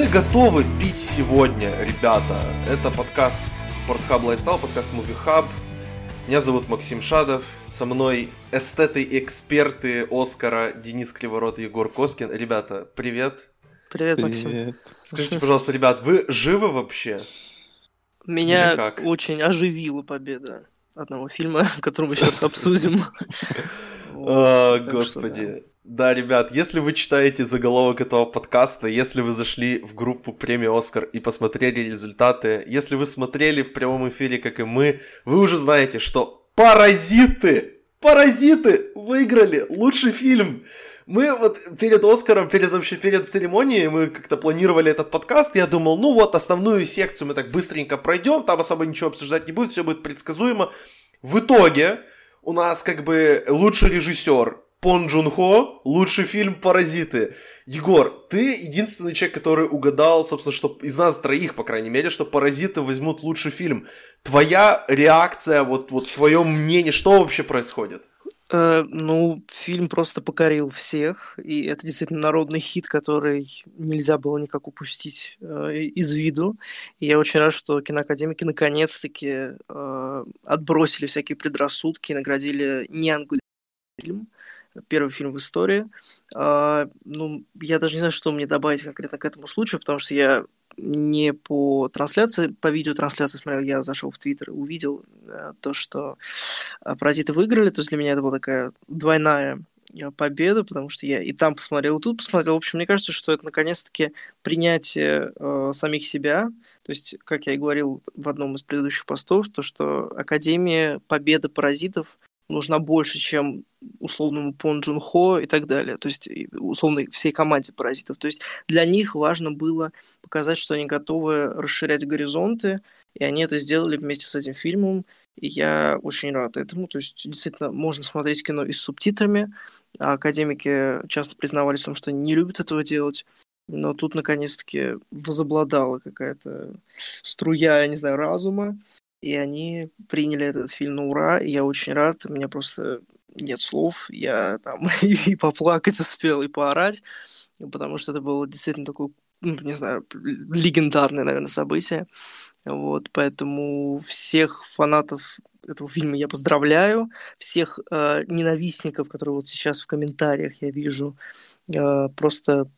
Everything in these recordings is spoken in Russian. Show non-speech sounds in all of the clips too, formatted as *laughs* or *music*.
Мы готовы пить сегодня, ребята. Это подкаст Sporthub Lifestyle, подкаст Movie Hub. Меня зовут Максим Шадов, со мной эстеты и эксперты Оскара Денис Криворот и Егор Коскин. Ребята, привет. Привет, привет. Максим. Скажите, пожалуйста, ребят, вы живы вообще? Меня очень оживила победа одного фильма, *laughs* который мы сейчас обсудим. *laughs* О, господи. Да, ребят, если вы читаете заголовок этого подкаста, если вы зашли в группу премии Оскар и посмотрели результаты, если вы смотрели в прямом эфире, как и мы, вы уже знаете, что «Паразиты» Паразиты выиграли лучший фильм. Мы вот перед Оскаром, перед вообще перед церемонией, мы как-то планировали этот подкаст. Я думал, ну вот основную секцию мы так быстренько пройдем, там особо ничего обсуждать не будет, все будет предсказуемо. В итоге у нас как бы лучший режиссер Пон Джун Хо, лучший фильм «Паразиты». Егор, ты единственный человек, который угадал, собственно, что из нас троих, по крайней мере, что «Паразиты» возьмут лучший фильм. Твоя реакция, вот, вот твое мнение, что вообще происходит? Э, ну, фильм просто покорил всех, и это действительно народный хит, который нельзя было никак упустить э, из виду. И я очень рад, что киноакадемики наконец-таки э, отбросили всякие предрассудки и наградили не английский фильм, первый фильм в истории. А, ну, я даже не знаю, что мне добавить конкретно к этому случаю, потому что я не по трансляции, по видеотрансляции смотрел, я зашел в Твиттер и увидел э, то, что э, «Паразиты» выиграли, то есть для меня это была такая двойная э, победа, потому что я и там посмотрел, и тут посмотрел. В общем, мне кажется, что это наконец-таки принятие э, самих себя. То есть, как я и говорил в одном из предыдущих постов, то, что Академия Победы Паразитов нужна больше, чем условному Пон Джун Хо и так далее, то есть условно всей команде паразитов. То есть для них важно было показать, что они готовы расширять горизонты, и они это сделали вместе с этим фильмом, и я очень рад этому. То есть действительно можно смотреть кино и с субтитрами, а академики часто признавались в том, что не любят этого делать, но тут наконец-таки возобладала какая-то струя, я не знаю, разума, и они приняли этот фильм на ура, и я очень рад, у меня просто нет слов, я там *laughs* и поплакать успел, и поорать, потому что это было действительно такое, ну, не знаю, легендарное, наверное, событие, вот, поэтому всех фанатов этого фильма я поздравляю, всех э, ненавистников, которые вот сейчас в комментариях я вижу, э, просто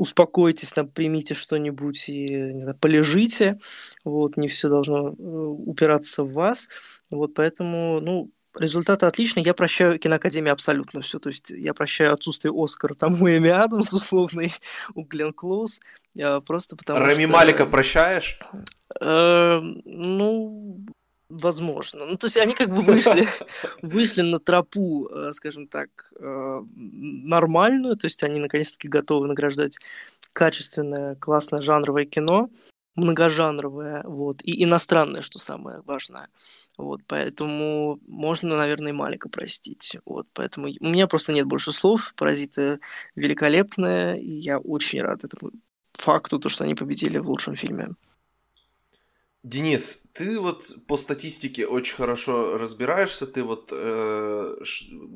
успокойтесь, там, примите что-нибудь и не знаю, полежите. Вот, не все должно э, упираться в вас. Вот, поэтому, ну, результаты отличные. Я прощаю киноакадемии абсолютно все. То есть я прощаю отсутствие Оскара там *laughs* у Эми Адамс условный, у Глен Клоуз. Просто потому Рами что... Малика прощаешь? Э, ну, возможно. Ну, то есть они как бы вышли, *laughs* вышли на тропу, э, скажем так, э, нормальную, то есть они наконец-таки готовы награждать качественное, классное жанровое кино, многожанровое, вот, и иностранное, что самое важное. Вот, поэтому можно, наверное, и Малика простить. Вот, поэтому у меня просто нет больше слов. Паразиты великолепные, и я очень рад этому факту, то, что они победили в лучшем фильме. Денис, ты вот по статистике очень хорошо разбираешься, ты вот э,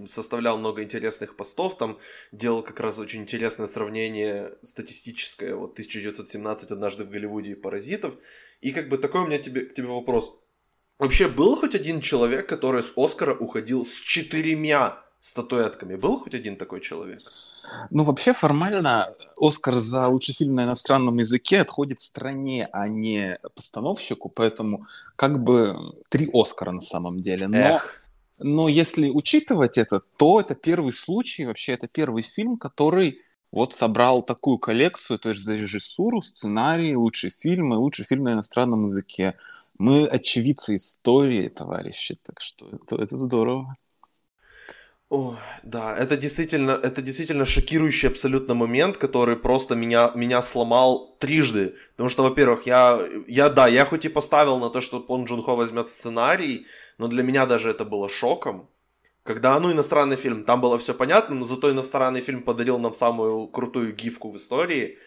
составлял много интересных постов, там делал как раз очень интересное сравнение статистическое, вот 1917 однажды в Голливуде и паразитов, и как бы такой у меня тебе, к тебе вопрос. Вообще был хоть один человек, который с Оскара уходил с четырьмя статуэтками? Был хоть один такой человек? Ну, вообще, формально Оскар за лучший фильм на иностранном языке отходит стране, а не постановщику, поэтому как бы три Оскара на самом деле. Но, Эх. но если учитывать это, то это первый случай, вообще это первый фильм, который вот собрал такую коллекцию, то есть за режиссуру, сценарий, лучший фильм и лучший фильм на иностранном языке. Мы очевидцы истории, товарищи, так что это, это здорово. О, да, это действительно, это действительно шокирующий абсолютно момент, который просто меня, меня сломал трижды. Потому что, во-первых, я, я, да, я хоть и поставил на то, что Пон Джун Хо возьмет сценарий, но для меня даже это было шоком. Когда, ну, иностранный фильм, там было все понятно, но зато иностранный фильм подарил нам самую крутую гифку в истории,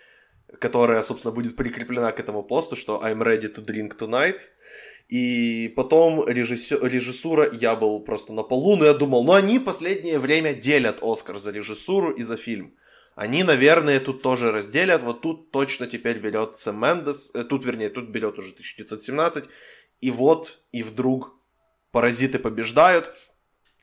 которая, собственно, будет прикреплена к этому посту, что I'm ready to drink tonight. И потом режиссер, режиссура, я был просто на полу, но я думал, ну они последнее время делят Оскар за режиссуру и за фильм. Они, наверное, тут тоже разделят. Вот тут точно теперь берет Сэм Мендес, э, тут, вернее, тут берет уже 1917. И вот, и вдруг паразиты побеждают.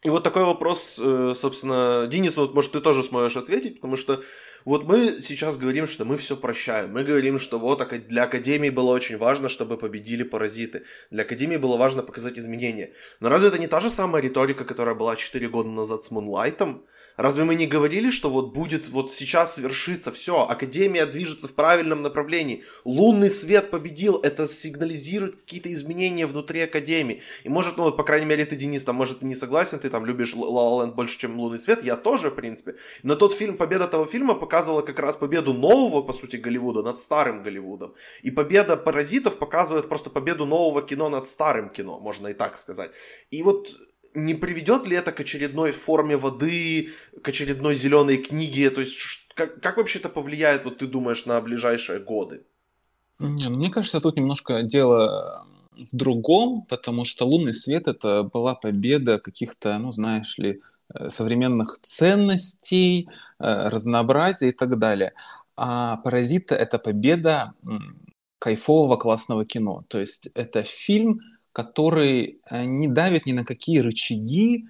И вот такой вопрос, э, собственно, Денис, вот, может, ты тоже сможешь ответить, потому что вот мы сейчас говорим, что мы все прощаем. Мы говорим, что вот для Академии было очень важно, чтобы победили паразиты. Для Академии было важно показать изменения. Но разве это не та же самая риторика, которая была 4 года назад с Мунлайтом? Разве мы не говорили, что вот будет, вот сейчас свершится все, Академия движется в правильном направлении, лунный свет победил, это сигнализирует какие-то изменения внутри Академии. И может, ну вот, по крайней мере, ты, Денис, там, может, ты не согласен, ты там любишь La La больше, чем лунный свет, я тоже, в принципе. Но тот фильм, победа того фильма показывала как раз победу нового, по сути, Голливуда над старым Голливудом. И победа Паразитов показывает просто победу нового кино над старым кино, можно и так сказать. И вот не приведет ли это к очередной форме воды, к очередной зеленой книге? То есть как, как вообще это повлияет, вот ты думаешь, на ближайшие годы? Ну, мне кажется, тут немножко дело в другом, потому что лунный свет это была победа каких-то, ну знаешь ли, э, современных ценностей, э, разнообразия и так далее. А паразиты это победа кайфового классного кино. То есть это фильм, который э, не давит ни на какие рычаги,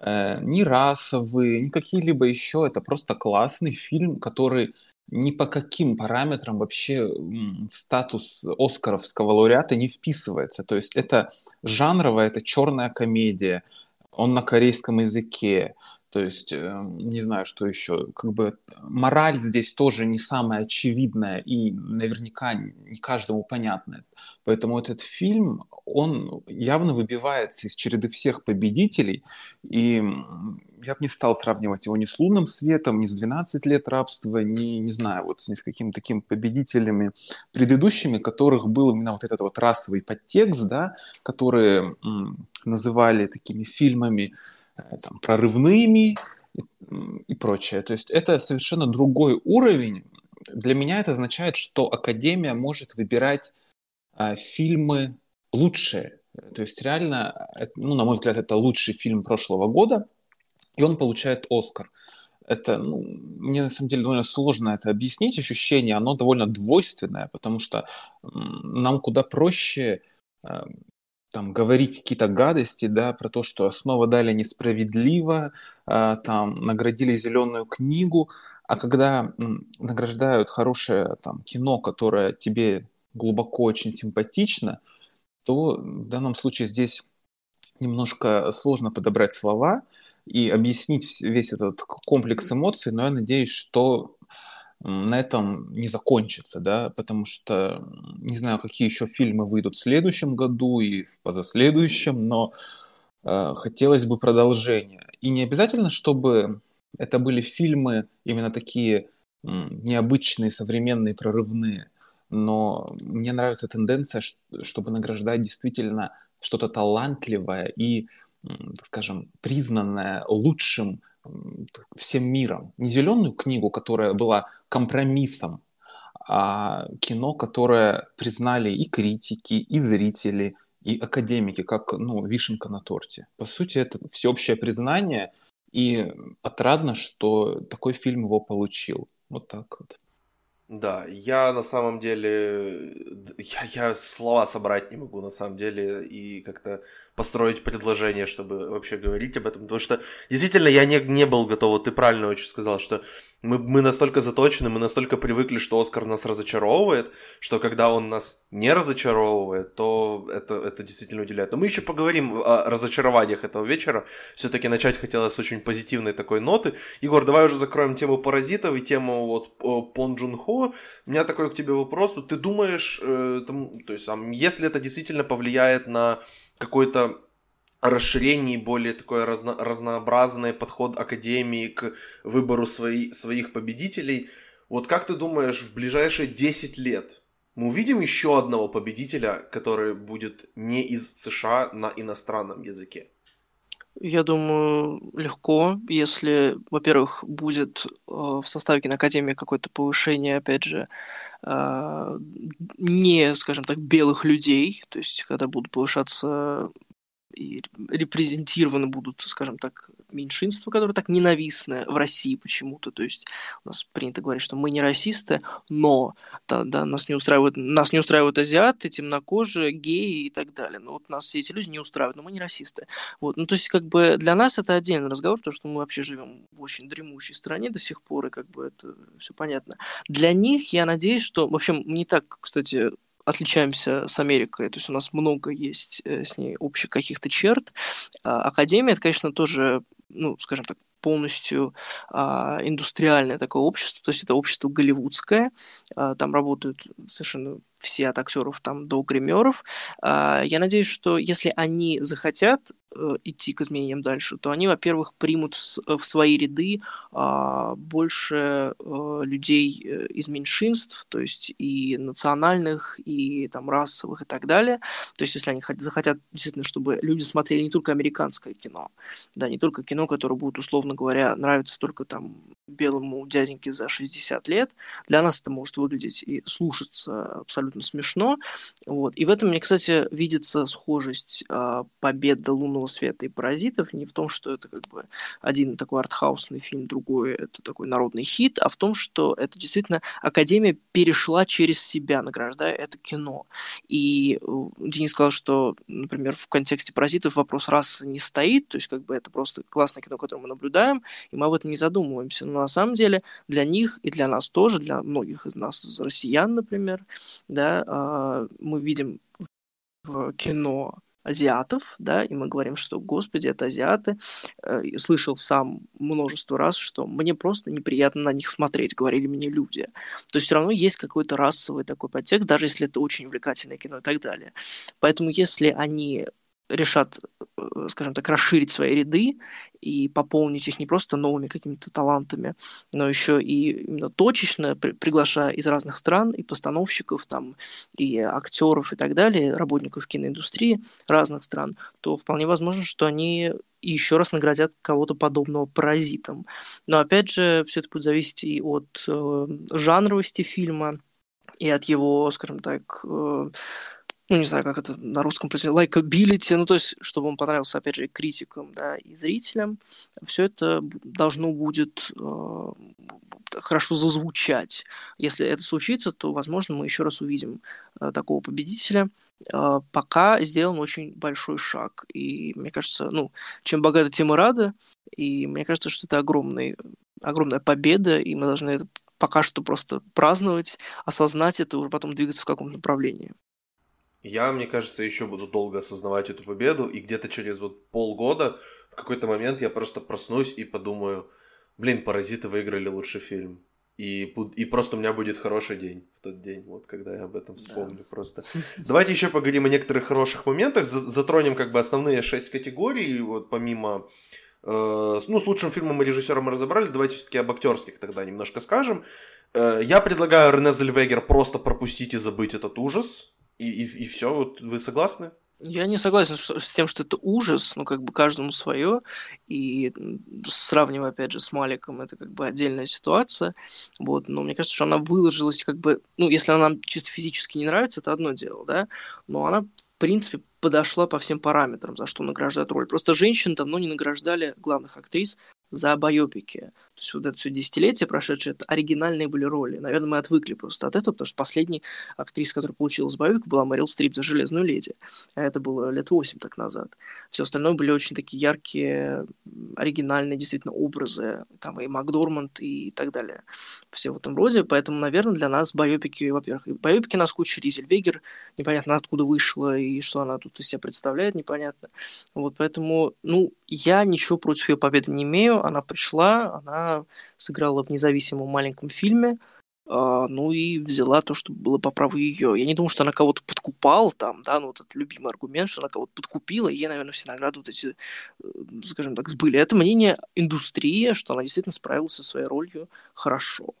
э, ни расовые, ни какие-либо еще. Это просто классный фильм, который ни по каким параметрам вообще в статус Оскаровского лауреата не вписывается. То есть это жанровая, это черная комедия, он на корейском языке, то есть, эм, не знаю, что еще. Как бы мораль здесь тоже не самая очевидная и наверняка не каждому понятная. Поэтому этот фильм, он явно выбивается из череды всех победителей. И я бы не стал сравнивать его ни с «Лунным светом», ни с «12 лет рабства», ни, не знаю, вот ни с какими-то такими победителями предыдущими, которых был именно вот этот вот расовый подтекст, да, которые м, называли такими фильмами, там, прорывными и, прочее. То есть это совершенно другой уровень. Для меня это означает, что Академия может выбирать а, фильмы лучшие. То есть реально, ну, на мой взгляд, это лучший фильм прошлого года, и он получает Оскар. Это, ну, мне на самом деле довольно сложно это объяснить, ощущение, оно довольно двойственное, потому что нам куда проще там говорить какие-то гадости, да, про то, что снова дали несправедливо, э, там наградили зеленую книгу, а когда награждают хорошее там кино, которое тебе глубоко очень симпатично, то в данном случае здесь немножко сложно подобрать слова и объяснить весь этот комплекс эмоций, но я надеюсь, что на этом не закончится, да, потому что не знаю, какие еще фильмы выйдут в следующем году и в позаследующем, но э, хотелось бы продолжения. И не обязательно, чтобы это были фильмы именно такие м, необычные, современные, прорывные, но мне нравится тенденция, чтобы награждать действительно что-то талантливое и, скажем, признанное лучшим всем миром. Не зеленую книгу, которая была компромиссом, а кино, которое признали и критики, и зрители, и академики, как ну, вишенка на торте. По сути, это всеобщее признание, и отрадно, что такой фильм его получил. Вот так вот. Да, я на самом деле, я, я слова собрать не могу на самом деле и как-то построить предложение, чтобы вообще говорить об этом, потому что действительно я не, не был готов, ты правильно очень сказал, что мы, мы настолько заточены, мы настолько привыкли, что Оскар нас разочаровывает, что когда он нас не разочаровывает, то это, это действительно удивляет. Но мы еще поговорим о разочарованиях этого вечера. Все-таки начать хотелось с очень позитивной такой ноты. Егор, давай уже закроем тему паразитов и тему вот Пон Джун Хо. У меня такой к тебе вопрос. Ты думаешь, э, там, то есть, если это действительно повлияет на какой-то расширении, более такой разно, разнообразный подход Академии к выбору свои, своих победителей. Вот как ты думаешь, в ближайшие 10 лет мы увидим еще одного победителя, который будет не из США на иностранном языке? Я думаю, легко, если, во-первых, будет э, в составе киноакадемии какое-то повышение, опять же, не, скажем так, белых людей, то есть когда будут повышаться и репрезентированы будут, скажем так, меньшинство, которое так ненавистное в России почему-то. То есть у нас принято говорить, что мы не расисты, но да, да, нас, не устраивают, нас не устраивают азиаты, темнокожие, геи и так далее. Но вот нас все эти люди не устраивают, но мы не расисты. Вот. Ну, то есть, как бы для нас это отдельный разговор, потому что мы вообще живем в очень дремучей стране до сих пор, и как бы это все понятно. Для них, я надеюсь, что... В общем, не так, кстати, отличаемся с Америкой, то есть у нас много есть э, с ней общих каких-то черт. А, Академия, это, конечно, тоже, ну, скажем так, полностью а, индустриальное такое общество, то есть это общество голливудское, а, там работают совершенно все от актеров там до гримеров. А, я надеюсь, что если они захотят э, идти к изменениям дальше, то они, во-первых, примут в свои ряды а, больше э, людей э, из меньшинств, то есть и национальных, и там расовых и так далее. То есть если они захотят действительно, чтобы люди смотрели не только американское кино, да, не только кино, которое будет, условно говоря, нравиться только там белому дяденьке за 60 лет, для нас это может выглядеть и слушаться абсолютно смешно. Вот. И в этом мне, кстати, видится схожесть э, победы лунного света и паразитов не в том, что это как бы один такой артхаусный фильм, другой это такой народный хит, а в том, что это действительно Академия перешла через себя, награждая это кино. И Денис сказал, что, например, в контексте паразитов вопрос расы не стоит, то есть как бы это просто классное кино, которое мы наблюдаем, и мы об этом не задумываемся. Но на самом деле для них и для нас тоже, для многих из нас, россиян, например, да, а, мы видим в кино азиатов, да, и мы говорим, что, господи, это азиаты. Э, слышал сам множество раз, что мне просто неприятно на них смотреть, говорили мне люди. То есть все равно есть какой-то расовый такой подтекст, даже если это очень увлекательное кино и так далее. Поэтому если они решат, э, скажем так, расширить свои ряды и пополнить их не просто новыми какими-то талантами, но еще и именно точечно, при, приглашая из разных стран и постановщиков, там, и актеров и так далее, работников киноиндустрии разных стран, то вполне возможно, что они еще раз наградят кого-то подобного паразитом. Но опять же, все это будет зависеть и от э, жанровости фильма, и от его, скажем так, э, ну, не знаю, как это на русском произнести, likability, ну, то есть, чтобы он понравился, опять же, критикам, да, и зрителям, все это должно будет э, хорошо зазвучать. Если это случится, то, возможно, мы еще раз увидим э, такого победителя. Э, пока сделан очень большой шаг, и мне кажется, ну, чем богаты, тем и рады, и мне кажется, что это огромный, огромная победа, и мы должны это пока что просто праздновать, осознать это, и уже потом двигаться в каком-то направлении. Я, мне кажется, еще буду долго осознавать эту победу, и где-то через вот полгода в какой-то момент я просто проснусь и подумаю, блин, «Паразиты» выиграли лучший фильм. И, и просто у меня будет хороший день в тот день, вот когда я об этом вспомню да. просто. *laughs* Давайте еще поговорим о некоторых хороших моментах, затронем как бы основные шесть категорий, вот помимо э, ну, с лучшим фильмом и режиссером мы разобрались, давайте все-таки об актерских тогда немножко скажем. Э, я предлагаю Рене Зельвегер просто пропустить и забыть этот ужас, и, и, и все, вот вы согласны? Я не согласен с тем, что это ужас, ну, как бы каждому свое, и сравнивая, опять же, с Маликом, это как бы отдельная ситуация, вот, но мне кажется, что она выложилась как бы, ну, если она нам чисто физически не нравится, это одно дело, да, но она, в принципе, подошла по всем параметрам, за что награждают роль. Просто женщин давно не награждали главных актрис за байопики. То есть вот это все десятилетие прошедшее, это оригинальные были роли. Наверное, мы отвыкли просто от этого, потому что последний актриса, которая получила с байопик, была Мэрил Стрип за «Железную леди». А это было лет восемь так назад. Все остальное были очень такие яркие, оригинальные действительно образы. Там и Макдорманд и так далее. Все в этом роде. Поэтому, наверное, для нас байопики, во-первых, байопики нас куча Ризельвегер, непонятно откуда вышла и что она тут из себя представляет, непонятно. Вот поэтому, ну, я ничего против ее победы не имею. Она пришла, она сыграла в независимом маленьком фильме, Uh, ну и взяла то, что было по праву ее. Я не думаю, что она кого-то подкупала там, да, ну вот этот любимый аргумент, что она кого-то подкупила, и ей, наверное, все награды вот эти, э, скажем так, сбыли. Это мнение индустрии, что она действительно справилась со своей ролью хорошо.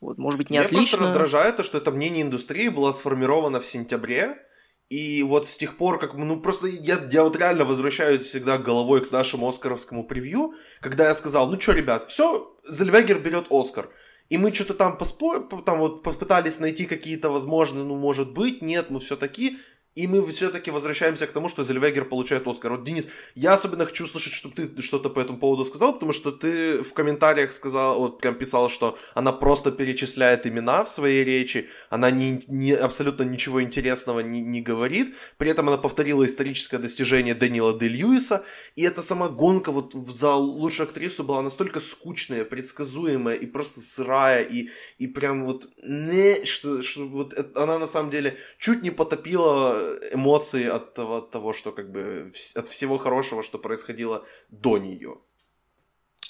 Вот, может быть, не Меня отлично. Меня просто раздражает то, что это мнение индустрии было сформировано в сентябре, и вот с тех пор, как, ну просто я, я вот реально возвращаюсь всегда головой к нашему оскаровскому превью, когда я сказал, ну что, ребят, все, Зельвегер берет Оскар. И мы что-то там поспо... там вот попытались найти какие-то возможные, ну может быть, нет, мы все таки и мы все-таки возвращаемся к тому, что Зельвегер получает Оскар. Вот, Денис, я особенно хочу слышать, чтобы ты что-то по этому поводу сказал, потому что ты в комментариях сказал, вот прям писал, что она просто перечисляет имена в своей речи, она не, не, абсолютно ничего интересного не, не говорит, при этом она повторила историческое достижение Данила Де Льюиса, и эта сама гонка вот за лучшую актрису была настолько скучная, предсказуемая и просто сырая, и, и прям вот не, что, что вот она на самом деле чуть не потопила эмоции от того, от того, что как бы от всего хорошего, что происходило до нее.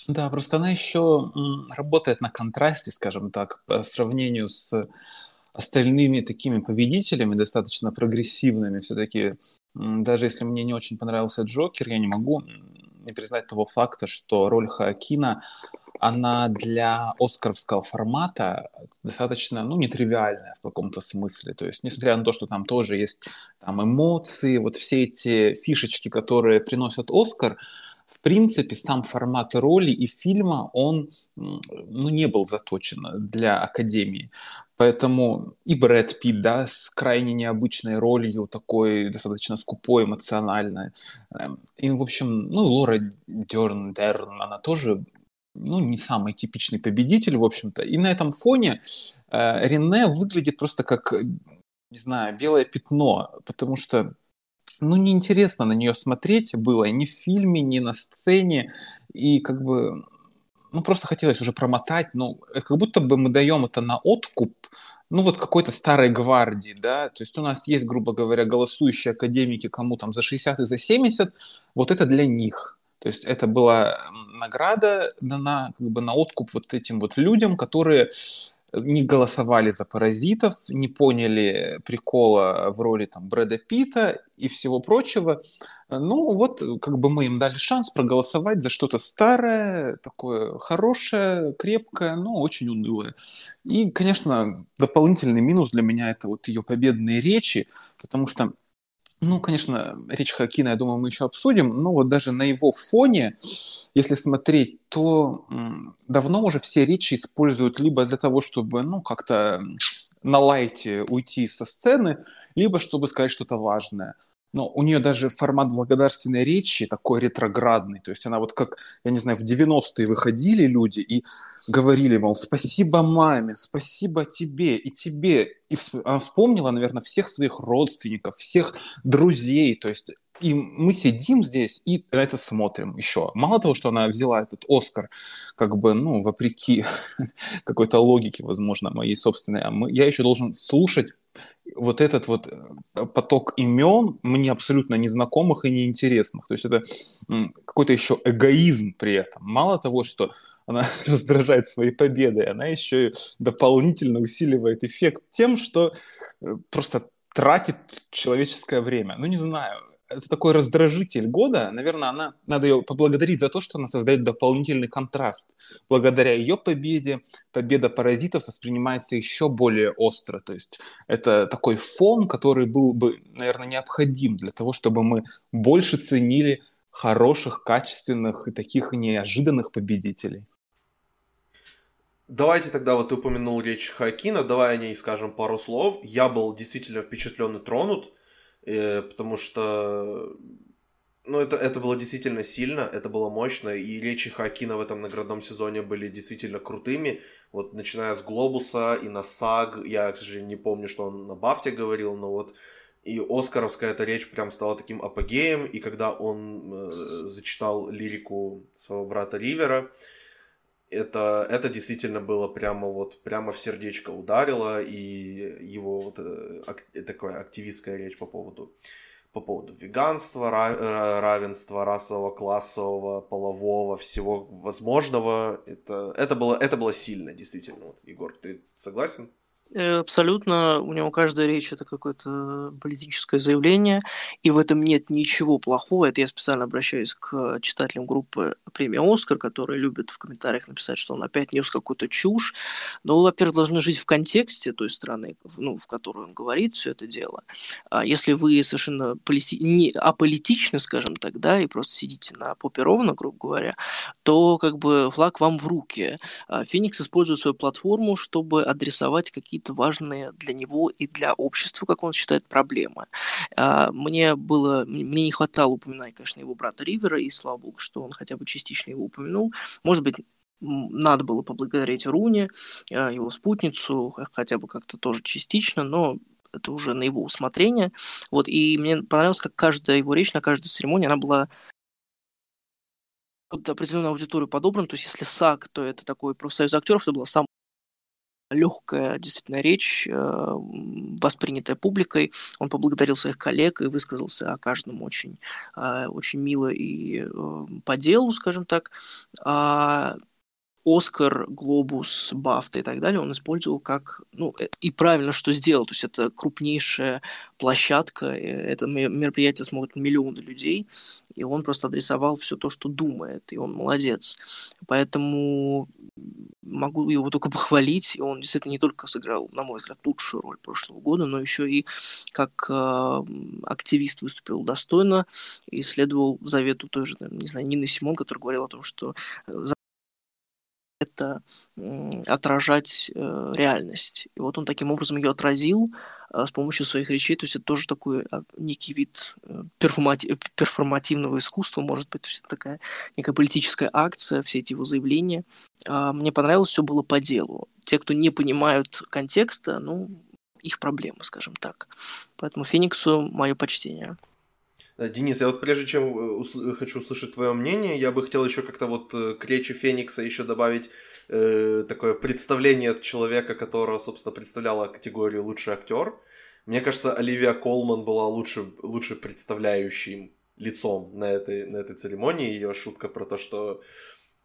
Да, просто она еще работает на контрасте, скажем так, по сравнению с остальными такими победителями, достаточно прогрессивными все-таки. Даже если мне не очень понравился Джокер, я не могу не признать того факта, что роль Хаакина она для оскаровского формата достаточно, ну, нетривиальная в каком-то смысле. То есть, несмотря на то, что там тоже есть там эмоции, вот все эти фишечки, которые приносят Оскар, в принципе, сам формат роли и фильма, он ну, не был заточен для Академии. Поэтому и Брэд Питт, да, с крайне необычной ролью, такой достаточно скупой, эмоциональной. Эм, и, в общем, ну, Лора Дерн, Дерн, она тоже ну, не самый типичный победитель, в общем-то. И на этом фоне э, Рене выглядит просто как, не знаю, белое пятно, потому что ну, неинтересно на нее смотреть было ни в фильме, ни на сцене, и как бы, ну, просто хотелось уже промотать, ну, э, как будто бы мы даем это на откуп, ну, вот какой-то старой гвардии, да, то есть у нас есть, грубо говоря, голосующие академики, кому там за 60 и за 70, вот это для них, то есть это была награда дана как бы на откуп вот этим вот людям, которые не голосовали за паразитов, не поняли прикола в роли там Брэда Питта и всего прочего. Ну вот, как бы мы им дали шанс проголосовать за что-то старое, такое хорошее, крепкое, но очень унылое. И, конечно, дополнительный минус для меня это вот ее победные речи, потому что ну, конечно, речь Хакина, я думаю, мы еще обсудим, но вот даже на его фоне, если смотреть, то давно уже все речи используют либо для того, чтобы, ну, как-то на лайте уйти со сцены, либо чтобы сказать что-то важное но у нее даже формат благодарственной речи такой ретроградный. То есть она вот как, я не знаю, в 90-е выходили люди и говорили, мол, спасибо маме, спасибо тебе и тебе. И она вспомнила, наверное, всех своих родственников, всех друзей. То есть и мы сидим здесь и на это смотрим еще. Мало того, что она взяла этот Оскар, как бы, ну, вопреки *laughs* какой-то логике, возможно, моей собственной, а я еще должен слушать вот этот вот э, поток имен мне абсолютно незнакомых и неинтересных. То есть это какой-то еще эгоизм при этом. Мало того, что она *laughs* раздражает своей победой, она еще и дополнительно усиливает эффект тем, что э, просто тратит человеческое время. Ну, не знаю, это такой раздражитель года. Наверное, она, надо ее поблагодарить за то, что она создает дополнительный контраст. Благодаря ее победе, победа паразитов воспринимается еще более остро. То есть это такой фон, который был бы, наверное, необходим для того, чтобы мы больше ценили хороших, качественных и таких неожиданных победителей. Давайте тогда, вот ты упомянул речь Хакина, давай о ней скажем пару слов. Я был действительно впечатлен и тронут потому что ну, это, это было действительно сильно, это было мощно, и речи Хакина в этом наградном сезоне были действительно крутыми, вот начиная с Глобуса и на САГ, я, к сожалению, не помню, что он на Бафте говорил, но вот и Оскаровская эта речь прям стала таким апогеем, и когда он э, зачитал лирику своего брата Ривера, э, это, это действительно было прямо вот, прямо в сердечко ударило, и его вот э, ак, такая активистская речь по поводу, по поводу веганства, э, равенства расового, классового, полового, всего возможного, это, это, было, это было сильно, действительно. Вот, Егор, ты согласен? Э, абсолютно, у него каждая речь это какое-то политическое заявление, и в этом нет ничего плохого. Это я специально обращаюсь к читателям группы премии «Оскар», которые любят в комментариях написать, что он опять нес какую-то чушь. Но вы, во-первых, должны жить в контексте той страны, ну, в которой он говорит все это дело. А если вы совершенно полити... не аполитичны, скажем так, да, и просто сидите на попе ровно, грубо говоря, то как бы флаг вам в руки. А Феникс использует свою платформу, чтобы адресовать какие какие-то важные для него и для общества, как он считает, проблемы. А, мне было, мне не хватало упоминать, конечно, его брата Ривера, и слава богу, что он хотя бы частично его упомянул. Может быть, надо было поблагодарить Руни, а, его спутницу, хотя бы как-то тоже частично, но это уже на его усмотрение. Вот, и мне понравилось, как каждая его речь на каждой церемонии, она была под определенную аудиторию подобрана. То есть, если САК, то это такой профсоюз актеров, это была самая легкая действительно речь, э, воспринятая публикой. Он поблагодарил своих коллег и высказался о каждом очень, э, очень мило и э, по делу, скажем так. Оскар, Глобус, Бафта и так далее он использовал как, ну, э, и правильно что сделал, то есть это крупнейшая площадка, это мероприятие смотрят миллионы людей, и он просто адресовал все то, что думает, и он молодец. Поэтому могу его только похвалить, и он действительно не только сыграл, на мой взгляд, лучшую роль прошлого года, но еще и как э, активист выступил достойно и следовал завету той же, не знаю, Нины Симон, который говорил о том, что э, это отражать э, реальность. И вот он таким образом ее отразил э, с помощью своих речей. То есть это тоже такой а, некий вид э, перформати- перформативного искусства, может быть. То есть это такая некая политическая акция, все эти его заявления. А, мне понравилось, все было по делу. Те, кто не понимают контекста, ну, их проблемы, скажем так. Поэтому Фениксу мое почтение. Денис, я вот прежде чем э, усл- хочу услышать твое мнение, я бы хотел еще как-то вот э, к речи Феникса еще добавить э, такое представление от человека, которого, собственно, представляла категорию лучший актер. Мне кажется, Оливия Колман была лучше, лучше представляющим лицом на этой, на этой церемонии. Ее шутка про то, что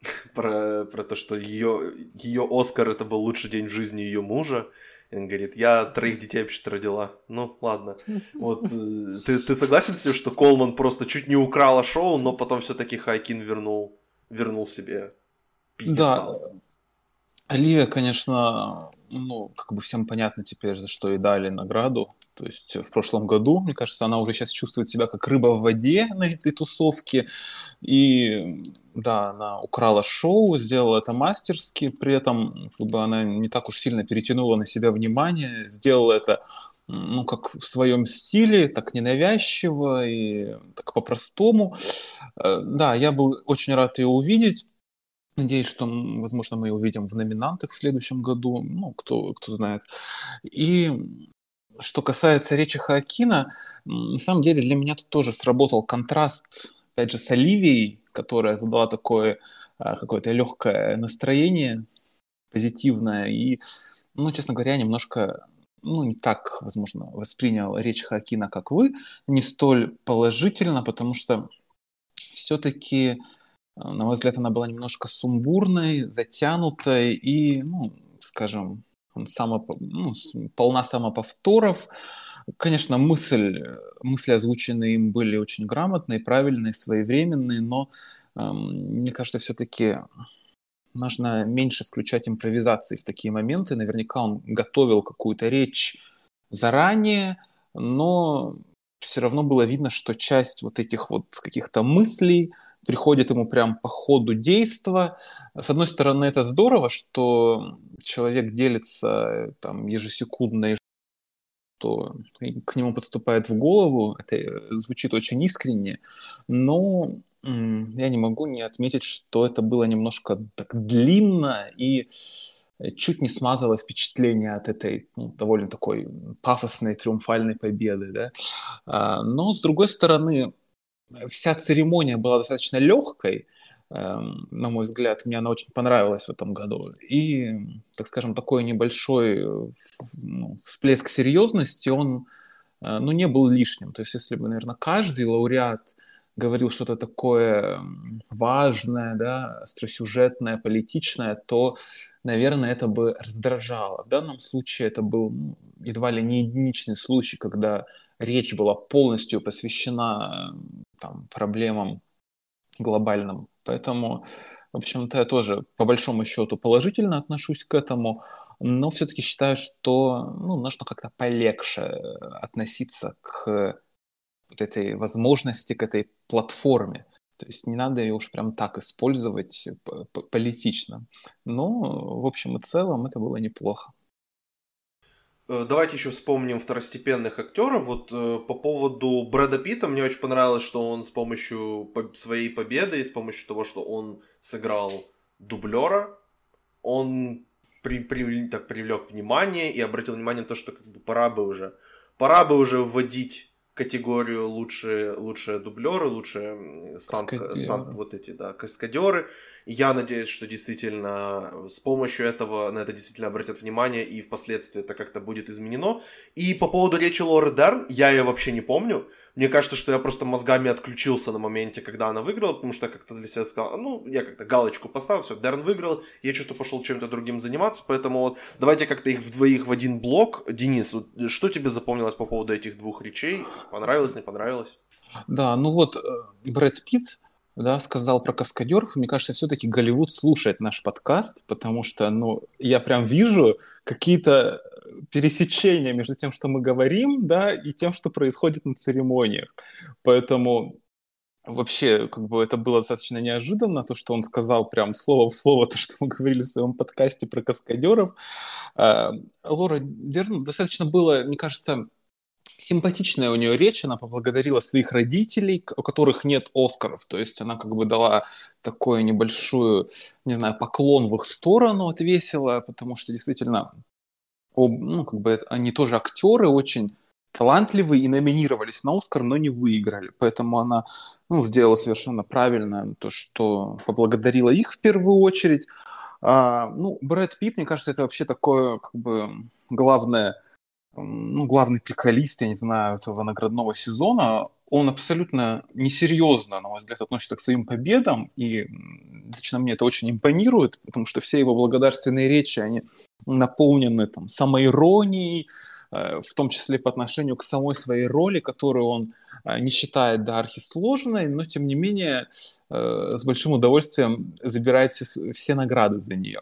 *laughs* про, про то, что ее, ее Оскар это был лучший день в жизни ее мужа. Он говорит, я троих детей вообще-то родила. Ну, ладно. Вот, э, *laughs* ты, ты согласен с тем, что Колман просто чуть не украла шоу, но потом все-таки Хайкин вернул, вернул себе пьедестал? Да, Оливия, конечно, ну, как бы всем понятно теперь, за что ей дали награду. То есть в прошлом году, мне кажется, она уже сейчас чувствует себя как рыба в воде на этой тусовке. И да, она украла шоу, сделала это мастерски, при этом как бы она не так уж сильно перетянула на себя внимание, сделала это ну, как в своем стиле, так ненавязчиво и так по-простому. Э, да, я был очень рад ее увидеть. Надеюсь, что, возможно, мы увидим в номинантах в следующем году, ну, кто, кто знает. И что касается речи Хаакина, на самом деле для меня тут тоже сработал контраст, опять же, с Оливией, которая задала такое а, какое-то легкое настроение, позитивное, и, ну, честно говоря, немножко ну, не так, возможно, воспринял речь Хакина, как вы, не столь положительно, потому что все-таки на мой взгляд, она была немножко сумбурной, затянутой и, ну, скажем, само, ну, полна самоповторов. Конечно, мысль, мысли, озвученные им, были очень грамотные, правильные, своевременные, но э, мне кажется, все-таки нужно меньше включать импровизации в такие моменты. Наверняка он готовил какую-то речь заранее, но все равно было видно, что часть вот этих вот каких-то мыслей, приходит ему прям по ходу действа. С одной стороны, это здорово, что человек делится там ежесекундно, что к нему подступает в голову. Это звучит очень искренне, но я не могу не отметить, что это было немножко так длинно и чуть не смазало впечатление от этой ну, довольно такой пафосной триумфальной победы. Да? А, но, с другой стороны, вся церемония была достаточно легкой, эм, на мой взгляд, мне она очень понравилась в этом году. И, так скажем, такой небольшой ну, всплеск серьезности, он э, ну, не был лишним. То есть, если бы, наверное, каждый лауреат говорил что-то такое важное, да, остросюжетное, политичное, то, наверное, это бы раздражало. В данном случае это был ну, едва ли не единичный случай, когда речь была полностью посвящена там, проблемам глобальным. Поэтому, в общем-то, я тоже по большому счету положительно отношусь к этому, но все-таки считаю, что ну, нужно как-то полегче относиться к этой возможности, к этой платформе. То есть не надо ее уж прям так использовать политично. Но, в общем и целом, это было неплохо. Э, давайте еще вспомним второстепенных актеров. Вот э, по поводу Брэда Питта мне очень понравилось, что он с помощью своей победы и с помощью того, что он сыграл дублера, он при, при, так привлек внимание и обратил внимание на то, что как бы пора бы уже, пора бы уже вводить категорию лучшие, лучшие дублеры, лучшие стант, стант, вот эти, да, каскадеры. Я надеюсь, что действительно с помощью этого на это действительно обратят внимание и впоследствии это как-то будет изменено. И по поводу речи Лоры Дерн, я ее вообще не помню. Мне кажется, что я просто мозгами отключился на моменте, когда она выиграла, потому что я как-то для себя сказал, ну, я как-то галочку поставил, все, Дерн выиграл, я что-то пошел чем-то другим заниматься, поэтому вот давайте как-то их вдвоих в один блок. Денис, вот, что тебе запомнилось по поводу этих двух речей? Понравилось, не понравилось? Да, ну вот э, Брэд Питт, да, сказал про каскадеров. Мне кажется, все-таки Голливуд слушает наш подкаст, потому что, ну, я прям вижу какие-то пересечения между тем, что мы говорим, да, и тем, что происходит на церемониях. Поэтому вообще, как бы это было достаточно неожиданно, то, что он сказал прям слово в слово то, что мы говорили в своем подкасте про каскадеров. А, Лора Дерн достаточно было, мне кажется, симпатичная у нее речь, она поблагодарила своих родителей, у которых нет Оскаров, то есть она как бы дала такую небольшую, не знаю, поклон в их сторону отвесила, потому что действительно, ну, как бы они тоже актеры очень талантливые и номинировались на Оскар, но не выиграли. Поэтому она ну, сделала совершенно правильно то, что поблагодарила их в первую очередь. А, ну, Брэд Питт, мне кажется, это вообще такое, как бы, главное ну, главный приколист, я не знаю, этого наградного сезона, он абсолютно несерьезно, на мой взгляд, относится к своим победам, и лично мне это очень импонирует, потому что все его благодарственные речи, они наполнены там самоиронией, э, в том числе по отношению к самой своей роли, которую он э, не считает да, архисложной, но тем не менее э, с большим удовольствием забирает все, все награды за нее.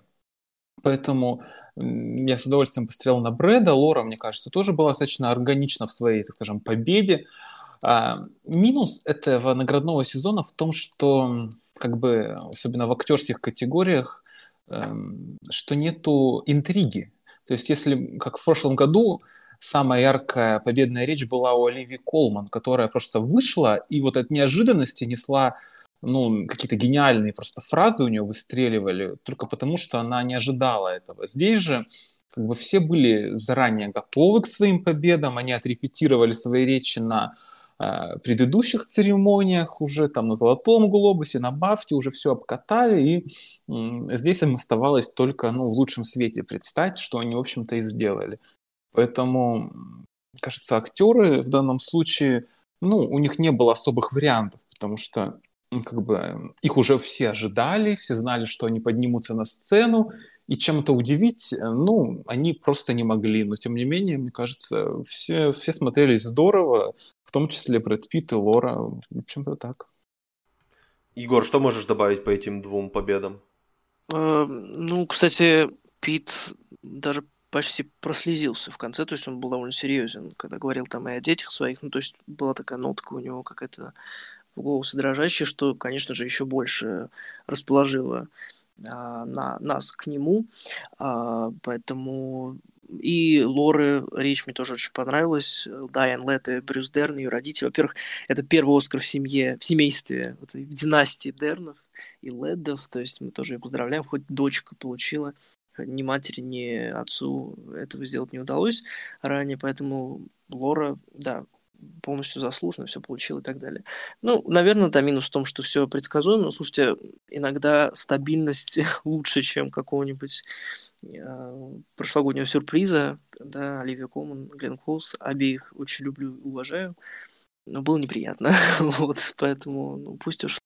Поэтому я с удовольствием посмотрел на Брэда. Лора, мне кажется, тоже была достаточно органична в своей, так скажем, победе. А, минус этого наградного сезона в том, что, как бы, особенно в актерских категориях, эм, что нету интриги. То есть, если, как в прошлом году, самая яркая победная речь была у Оливии Колман, которая просто вышла и вот от неожиданности несла ну, какие-то гениальные просто фразы у нее выстреливали, только потому что она не ожидала этого. Здесь же как бы все были заранее готовы к своим победам, они отрепетировали свои речи на предыдущих церемониях уже, там на Золотом Глобусе, на Бафте, уже все обкатали, и здесь им оставалось только, ну, в лучшем свете представить, что они, в общем-то, и сделали. Поэтому, кажется, актеры в данном случае, ну, у них не было особых вариантов, потому что как бы их уже все ожидали, все знали, что они поднимутся на сцену, и чем-то удивить, э, ну, они просто не могли. Но, тем не менее, мне кажется, все, все смотрелись здорово, в том числе Брэд Питт и Лора. В общем-то, так. Егор, что можешь добавить по этим двум победам? Э, ну, кстати, Питт даже почти прослезился в конце, то есть он был довольно серьезен, когда говорил там и о детях своих, ну, то есть была такая нотка у него какая-то голоса дрожащий, что, конечно же, еще больше расположило на нас к нему. А, поэтому и Лоры речь мне тоже очень понравилась. Дайан Летт и Брюс Дерн, ее родители. Во-первых, это первый Оскар в семье, в семействе, вот, в династии Дернов и Леддов. То есть мы тоже ее поздравляем, хоть дочка получила. Ни матери, ни отцу этого сделать не удалось ранее, поэтому Лора, да, полностью заслуженно все получил и так далее. Ну, наверное, да, минус в том, что все предсказуемо. Слушайте, иногда стабильность *laughs* лучше, чем какого-нибудь э, прошлогоднего сюрприза. Да, Оливия Колман, Глен Клоус, обеих очень люблю и уважаю. Но было неприятно. *laughs* вот, поэтому ну, пусть уж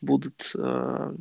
будут, э,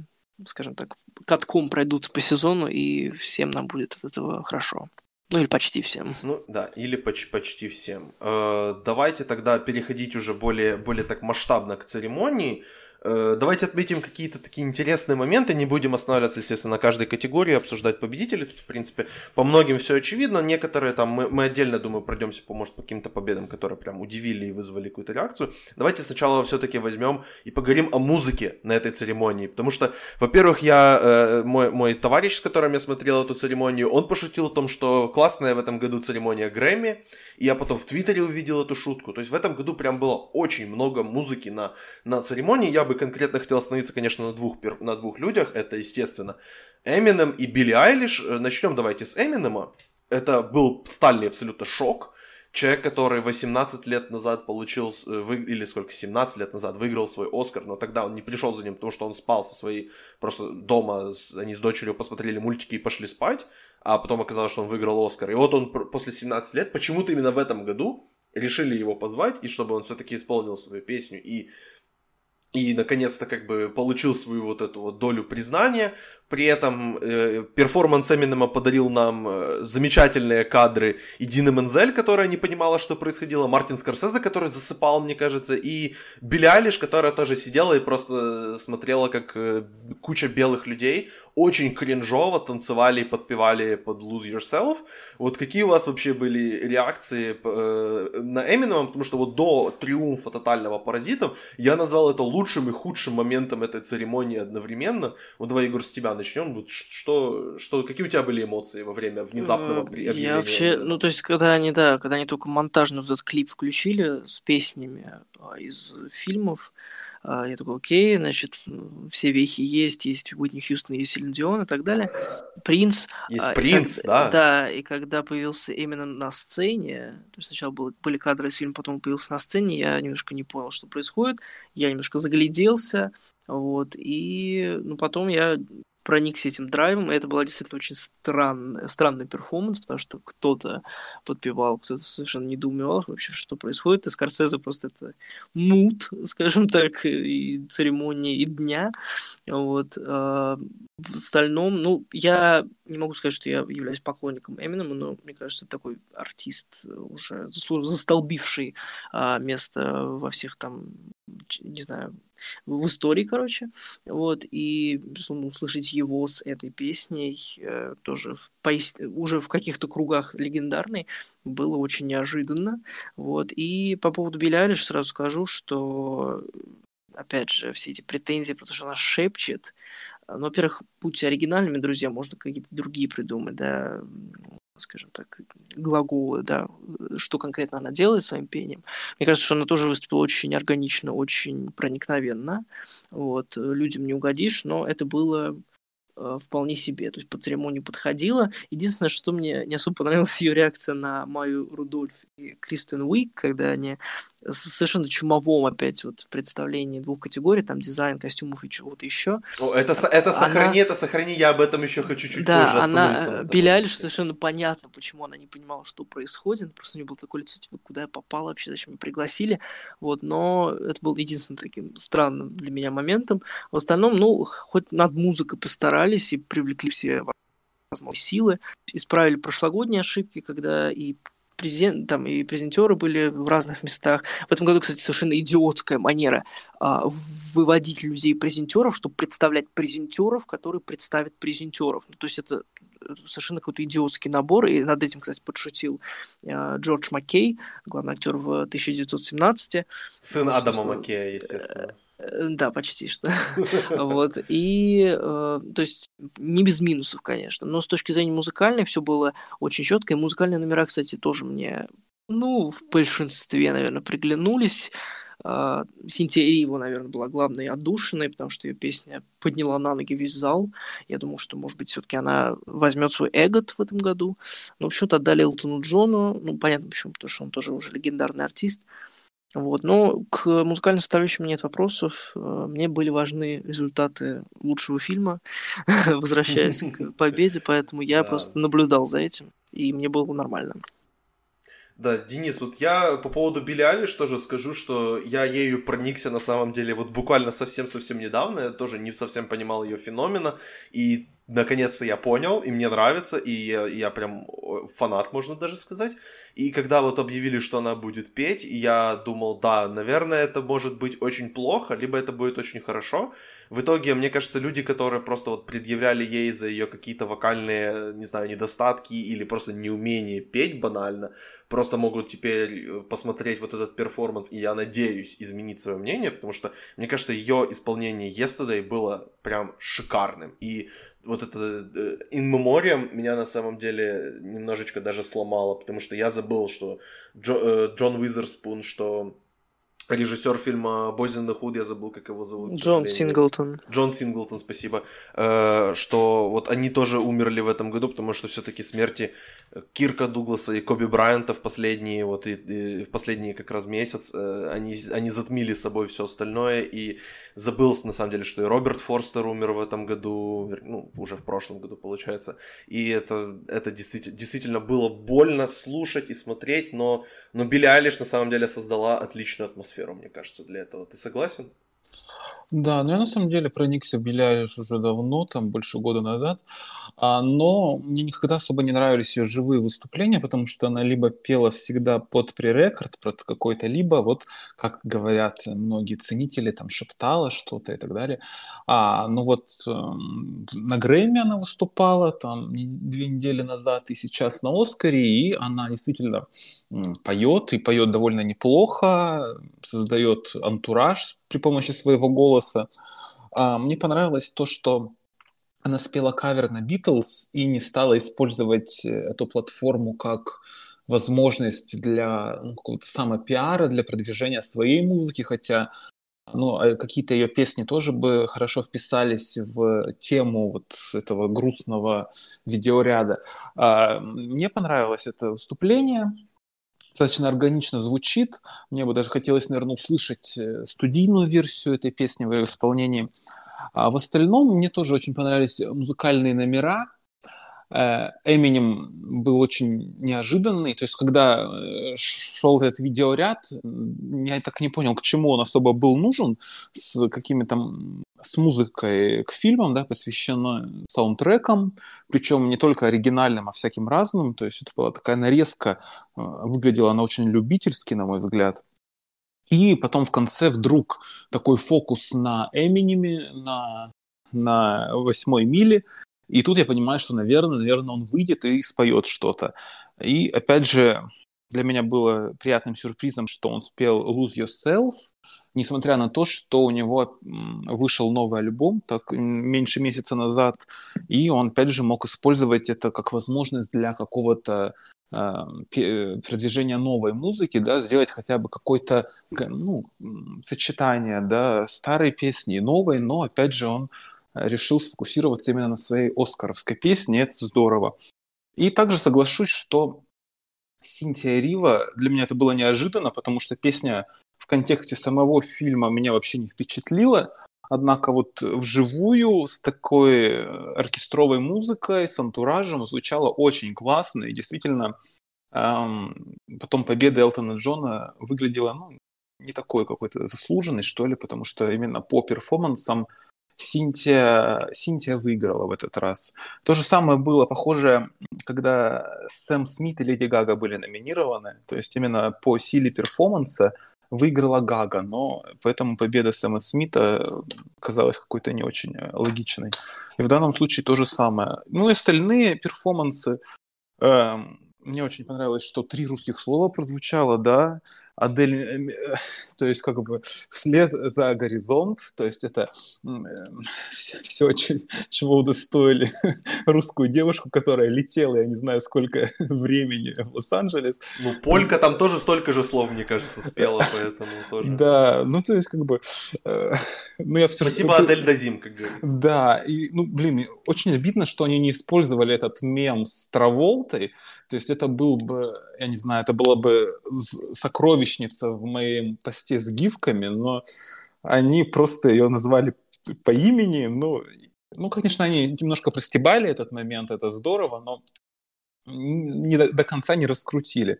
скажем так, катком пройдутся по сезону, и всем нам будет от этого хорошо. Ну или почти всем. Ну да, или поч- почти всем. Э, давайте тогда переходить уже более, более так масштабно к церемонии. Э, давайте отметим какие-то такие интересные моменты, не будем останавливаться, естественно, на каждой категории, обсуждать победителей. Тут, в принципе, по многим все очевидно. Некоторые там мы, мы отдельно, думаю, пройдемся по, может, по каким-то победам, которые прям удивили и вызвали какую-то реакцию. Давайте сначала все-таки возьмем и поговорим о музыке на этой церемонии. Потому что, во-первых, я, э, мой, мой товарищ, с которым я смотрел эту церемонию, он пошутил о том, что классная в этом году церемония Грэмми. И я потом в Твиттере увидел эту шутку. То есть в этом году прям было очень много музыки на, на церемонии. Я бы конкретно хотел остановиться, конечно, на двух, на двух людях. Это, естественно, Эминем и Билли Айлиш. Э, Начнем давайте с Эминема. Это был тотальный абсолютно шок. Человек, который 18 лет назад получил, э, вы, или сколько, 17 лет назад выиграл свой Оскар, но тогда он не пришел за ним, потому что он спал со своей, просто дома, они с дочерью посмотрели мультики и пошли спать, а потом оказалось, что он выиграл Оскар. И вот он после 17 лет, почему-то именно в этом году решили его позвать, и чтобы он все-таки исполнил свою песню и и наконец-то как бы получил свою вот эту вот долю признания. При этом э, перформанс Эминема подарил нам э, замечательные кадры и Дина Мензель, которая не понимала, что происходило, Мартин Скорсезе, который засыпал, мне кажется, и Билли Алиш, которая тоже сидела и просто смотрела, как э, куча белых людей очень кринжово танцевали и подпевали под Lose Yourself. Вот какие у вас вообще были реакции э, на Эминема? Потому что вот до триумфа тотального паразитов я назвал это лучшим и худшим моментом этой церемонии одновременно. Вот давай, Егор, с тебя начнем. Вот что, что, какие у тебя были эмоции во время внезапного объявления? Я вообще, ну то есть, когда они, да, когда они только монтажный вот этот клип включили с песнями а, из фильмов, я такой, окей, значит, все вехи есть, есть Уитни Хьюстон, есть Селин Дион и так далее. Принц. Есть принц, и, да. Да, и когда появился именно на сцене, то есть сначала было, были кадры из фильма, потом появился на сцене, я немножко не понял, что происходит, я немножко загляделся, вот, и ну, потом я проникся этим драйвом, и это была действительно очень странная, странный перформанс, потому что кто-то подпевал, кто-то совершенно недоумевал вообще, что происходит, и Скорсезе просто это мут, *laughs* скажем так, и церемонии, и дня, вот. А в остальном, ну, я не могу сказать, что я являюсь поклонником Эминема, но мне кажется, такой артист уже застолбивший а, место во всех там, не знаю, в истории, короче. Вот, и, безусловно, услышать его с этой песней э, тоже в, пояс... уже в каких-то кругах легендарной было очень неожиданно. Вот, и по поводу Билли сразу скажу, что, опять же, все эти претензии, потому что она шепчет, ну, во-первых, будьте оригинальными, друзья, можно какие-то другие придумать, да, скажем так, глаголы, да, что конкретно она делает своим пением. Мне кажется, что она тоже выступила очень органично, очень проникновенно. Вот, людям не угодишь, но это было Э, вполне себе. То есть по церемонии подходила. Единственное, что мне не особо понравилась ее реакция на Майю Рудольф и Кристен Уик, когда они совершенно чумовом опять вот представлении двух категорий, там дизайн костюмов и чего-то еще. О, это, это сохрани, она... это сохрани, я об этом еще хочу чуть да, позже она, Билли совершенно понятно, почему она не понимала, что происходит, просто у нее было такое лицо, типа, куда я попала вообще, зачем меня пригласили, вот, но это был единственным таким странным для меня моментом. В остальном, ну, хоть над музыкой постарались, собрались и привлекли все возможные силы, исправили прошлогодние ошибки, когда и презент, там, и презентеры были в разных местах. В этом году, кстати, совершенно идиотская манера а, выводить людей-презентеров, чтобы представлять презентеров, которые представят презентеров. Ну, то есть это совершенно какой-то идиотский набор, и над этим, кстати, подшутил а, Джордж Маккей, главный актер в 1917. Сын Адама Маккея, естественно. Э, да, почти что. *laughs* вот. И, э, то есть, не без минусов, конечно. Но с точки зрения музыкальной все было очень четко. И музыкальные номера, кстати, тоже мне, ну, в большинстве, наверное, приглянулись. Uh, Синтия Риева, наверное, была главной отдушиной, потому что ее песня подняла на ноги весь зал. Я думаю, что, может быть, все-таки она возьмет свой эгот в этом году. Но почему-то отдали Элтону Джону. Ну, понятно почему, потому что он тоже уже легендарный артист. Вот. Но к музыкальной составляющей нет вопросов. Э, мне были важны результаты лучшего фильма, *laughs* возвращаясь к *laughs* победе, поэтому я просто наблюдал за этим, и мне было нормально. Да, Денис, вот я по поводу Билли Алиш тоже скажу, что я ею проникся на самом деле вот буквально совсем-совсем недавно, я тоже не совсем понимал ее феномена, и наконец-то я понял, и мне нравится, и я, я прям фанат, можно даже сказать. И когда вот объявили, что она будет петь, я думал, да, наверное, это может быть очень плохо, либо это будет очень хорошо. В итоге, мне кажется, люди, которые просто вот предъявляли ей за ее какие-то вокальные, не знаю, недостатки или просто неумение петь банально, просто могут теперь э, посмотреть вот этот перформанс, и я надеюсь изменить свое мнение, потому что, мне кажется, ее исполнение Yesterday было прям шикарным. И вот это э, In Memoriam меня на самом деле немножечко даже сломало, потому что я забыл, что Джо, э, Джон Уизерспун, что режиссер фильма «Boys in the Hood», я забыл, как его зовут. Джон Синглтон. Джон Синглтон, спасибо. Э, что вот они тоже умерли в этом году, потому что все-таки смерти Кирка Дугласа и Коби Брайанта в последние, вот, и, и в последние как раз месяц, э, они, они затмили собой все остальное, и забылся, на самом деле, что и Роберт Форстер умер в этом году, ну, уже в прошлом году, получается, и это, это действительно, действительно было больно слушать и смотреть, но, но Билли Айлиш, на самом деле, создала отличную атмосферу, мне кажется, для этого. Ты согласен? Да, но я на самом деле проникся Билли уже давно, там больше года назад, а, но мне никогда особо не нравились ее живые выступления, потому что она либо пела всегда под пререкорд про какой-то, либо вот, как говорят многие ценители, там шептала что-то и так далее. А, ну вот э, на Грэмми она выступала там две недели назад и сейчас на Оскаре, и она действительно э, поет, и поет довольно неплохо, создает антураж при помощи своего голоса. А, мне понравилось то, что она спела кавер на Битлз и не стала использовать э, эту платформу как возможность для ну, какого-то самопиара, для продвижения своей музыки, хотя ну, а какие-то ее песни тоже бы хорошо вписались в тему вот этого грустного видеоряда. А, мне понравилось это выступление достаточно органично звучит. Мне бы даже хотелось, наверное, услышать э, студийную версию этой песни в ее исполнении. А в остальном мне тоже очень понравились музыкальные номера. Э, Эминем был очень неожиданный. То есть, когда э, шел этот видеоряд, я так не понял, к чему он особо был нужен, с какими-то с музыкой к фильмам, да, посвященной саундтрекам, причем не только оригинальным, а всяким разным. То есть это была такая нарезка, э, выглядела она очень любительски, на мой взгляд. И потом в конце вдруг такой фокус на Эминеме, на, на восьмой миле, и тут я понимаю, что, наверное, наверное, он выйдет и споет что-то. И опять же, для меня было приятным сюрпризом, что он спел Lose Yourself, несмотря на то, что у него вышел новый альбом так меньше месяца назад, и он опять же мог использовать это как возможность для какого-то э, продвижения новой музыки, да, сделать хотя бы какое-то ну, сочетание да, старой песни и новой, но опять же он решил сфокусироваться именно на своей оскаровской песне, это здорово. И также соглашусь, что Синтия Рива, для меня это было неожиданно, потому что песня в контексте самого фильма меня вообще не впечатлила, однако вот вживую с такой оркестровой музыкой, с антуражем звучало очень классно, и действительно эм, потом победа Элтона Джона выглядела ну, не такой какой-то заслуженной, что ли, потому что именно по перформансам Синтия, Синтия выиграла в этот раз. То же самое было похоже, когда Сэм Смит и Леди Гага были номинированы. То есть именно по силе перформанса выиграла Гага, но поэтому победа Сэма Смита казалась какой-то не очень логичной. И в данном случае то же самое. Ну и остальные перформансы. Э, мне очень понравилось, что три русских слова прозвучало, да. Адель, э, э, то есть как бы вслед за горизонт, то есть это все, все чего удостоили *laughs* русскую девушку, которая летела, я не знаю, сколько *laughs* времени в Лос-Анджелес. Ну, Полька там тоже столько же слов, мне кажется, спела, *laughs* поэтому тоже. Да, ну то есть как бы... Э, ну, я все Спасибо, же... Адель Дазим, как говорится. Да, и, ну, блин, очень обидно, что они не использовали этот мем с Траволтой, то есть это был бы, я не знаю, это было бы сокровищница в моем посте с гифками, но они просто ее назвали по имени. Ну, ну, конечно, они немножко простебали этот момент, это здорово, но не до, до конца не раскрутили.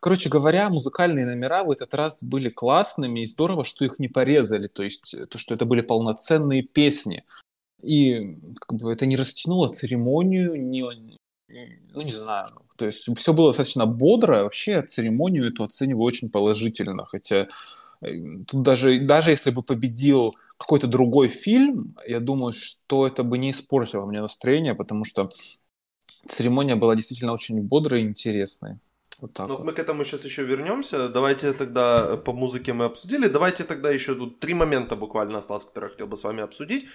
Короче говоря, музыкальные номера в этот раз были классными, и здорово, что их не порезали, то есть то, что это были полноценные песни. и как бы это не растянуло церемонию, не, ну не знаю, то есть все было достаточно бодро, вообще церемонию эту оцениваю очень положительно, хотя э, тут даже, даже если бы победил какой-то другой фильм, я думаю, что это бы не испортило мне настроение, потому что церемония была действительно очень бодрой и интересной. Вот так ну, вот. Мы к этому сейчас еще вернемся. Давайте тогда по музыке мы обсудили. Давайте тогда еще тут три момента буквально осталось, которые я хотел бы с вами обсудить.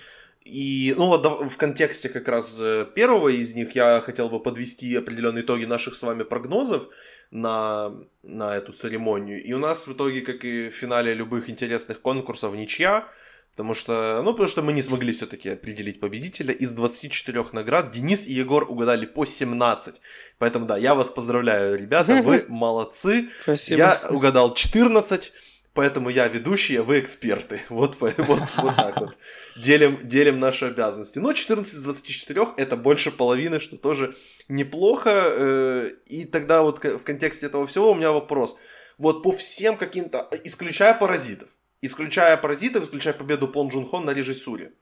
И, ну вот в контексте как раз э, первого из них я хотел бы подвести определенные итоги наших с вами прогнозов на, на эту церемонию. И у нас в итоге, как и в финале любых интересных конкурсов, ничья. Потому что, ну, потому что мы не смогли все-таки определить победителя. Из 24 наград Денис и Егор угадали по 17. Поэтому, да, я вас поздравляю, ребята, *laughs* вы молодцы. Спасибо. Я угадал 14. Поэтому я ведущий, а вы эксперты. *laughs* Вот, вот, вот так вот. *laughs* Делим, делим наши обязанности. Но 14 из 24 это больше половины, что тоже неплохо. Э, и тогда вот в контексте этого всего у меня вопрос. Вот по всем каким-то, исключая паразитов, исключая паразитов, исключая победу Пон Джун Хон на режиссуре,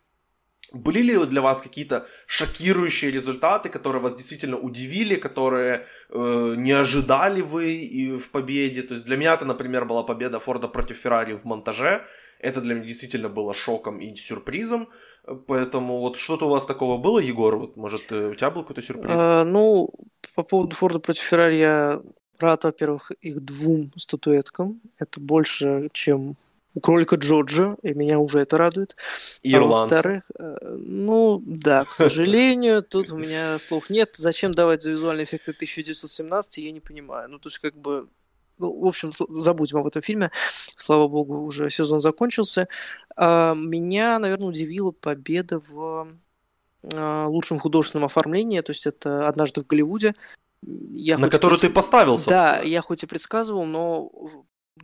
были ли для вас какие-то шокирующие результаты, которые вас действительно удивили, которые э, не ожидали вы и в победе? То есть для меня это, например, была победа Форда против Феррари в монтаже. Это для меня действительно было шоком и сюрпризом. Поэтому вот что-то у вас такого было, Егор? Вот, может, э, у тебя был какой-то сюрприз? А, ну, по поводу Форда против Феррари я рад, во-первых, их двум статуэткам. Это больше, чем у кролика Джорджа, и меня уже это радует. Ирландцы. А во-вторых, э, ну да, к *laughs* сожалению, тут у меня слов нет. Зачем давать за визуальные эффекты 1917, я не понимаю. Ну, то есть, как бы, ну, в общем, забудем об этом фильме. Слава богу, уже сезон закончился. А, меня, наверное, удивила победа в а, лучшем художественном оформлении, то есть это «Однажды в Голливуде». Я На которую пред... ты поставил, собственно. Да, я хоть и предсказывал, но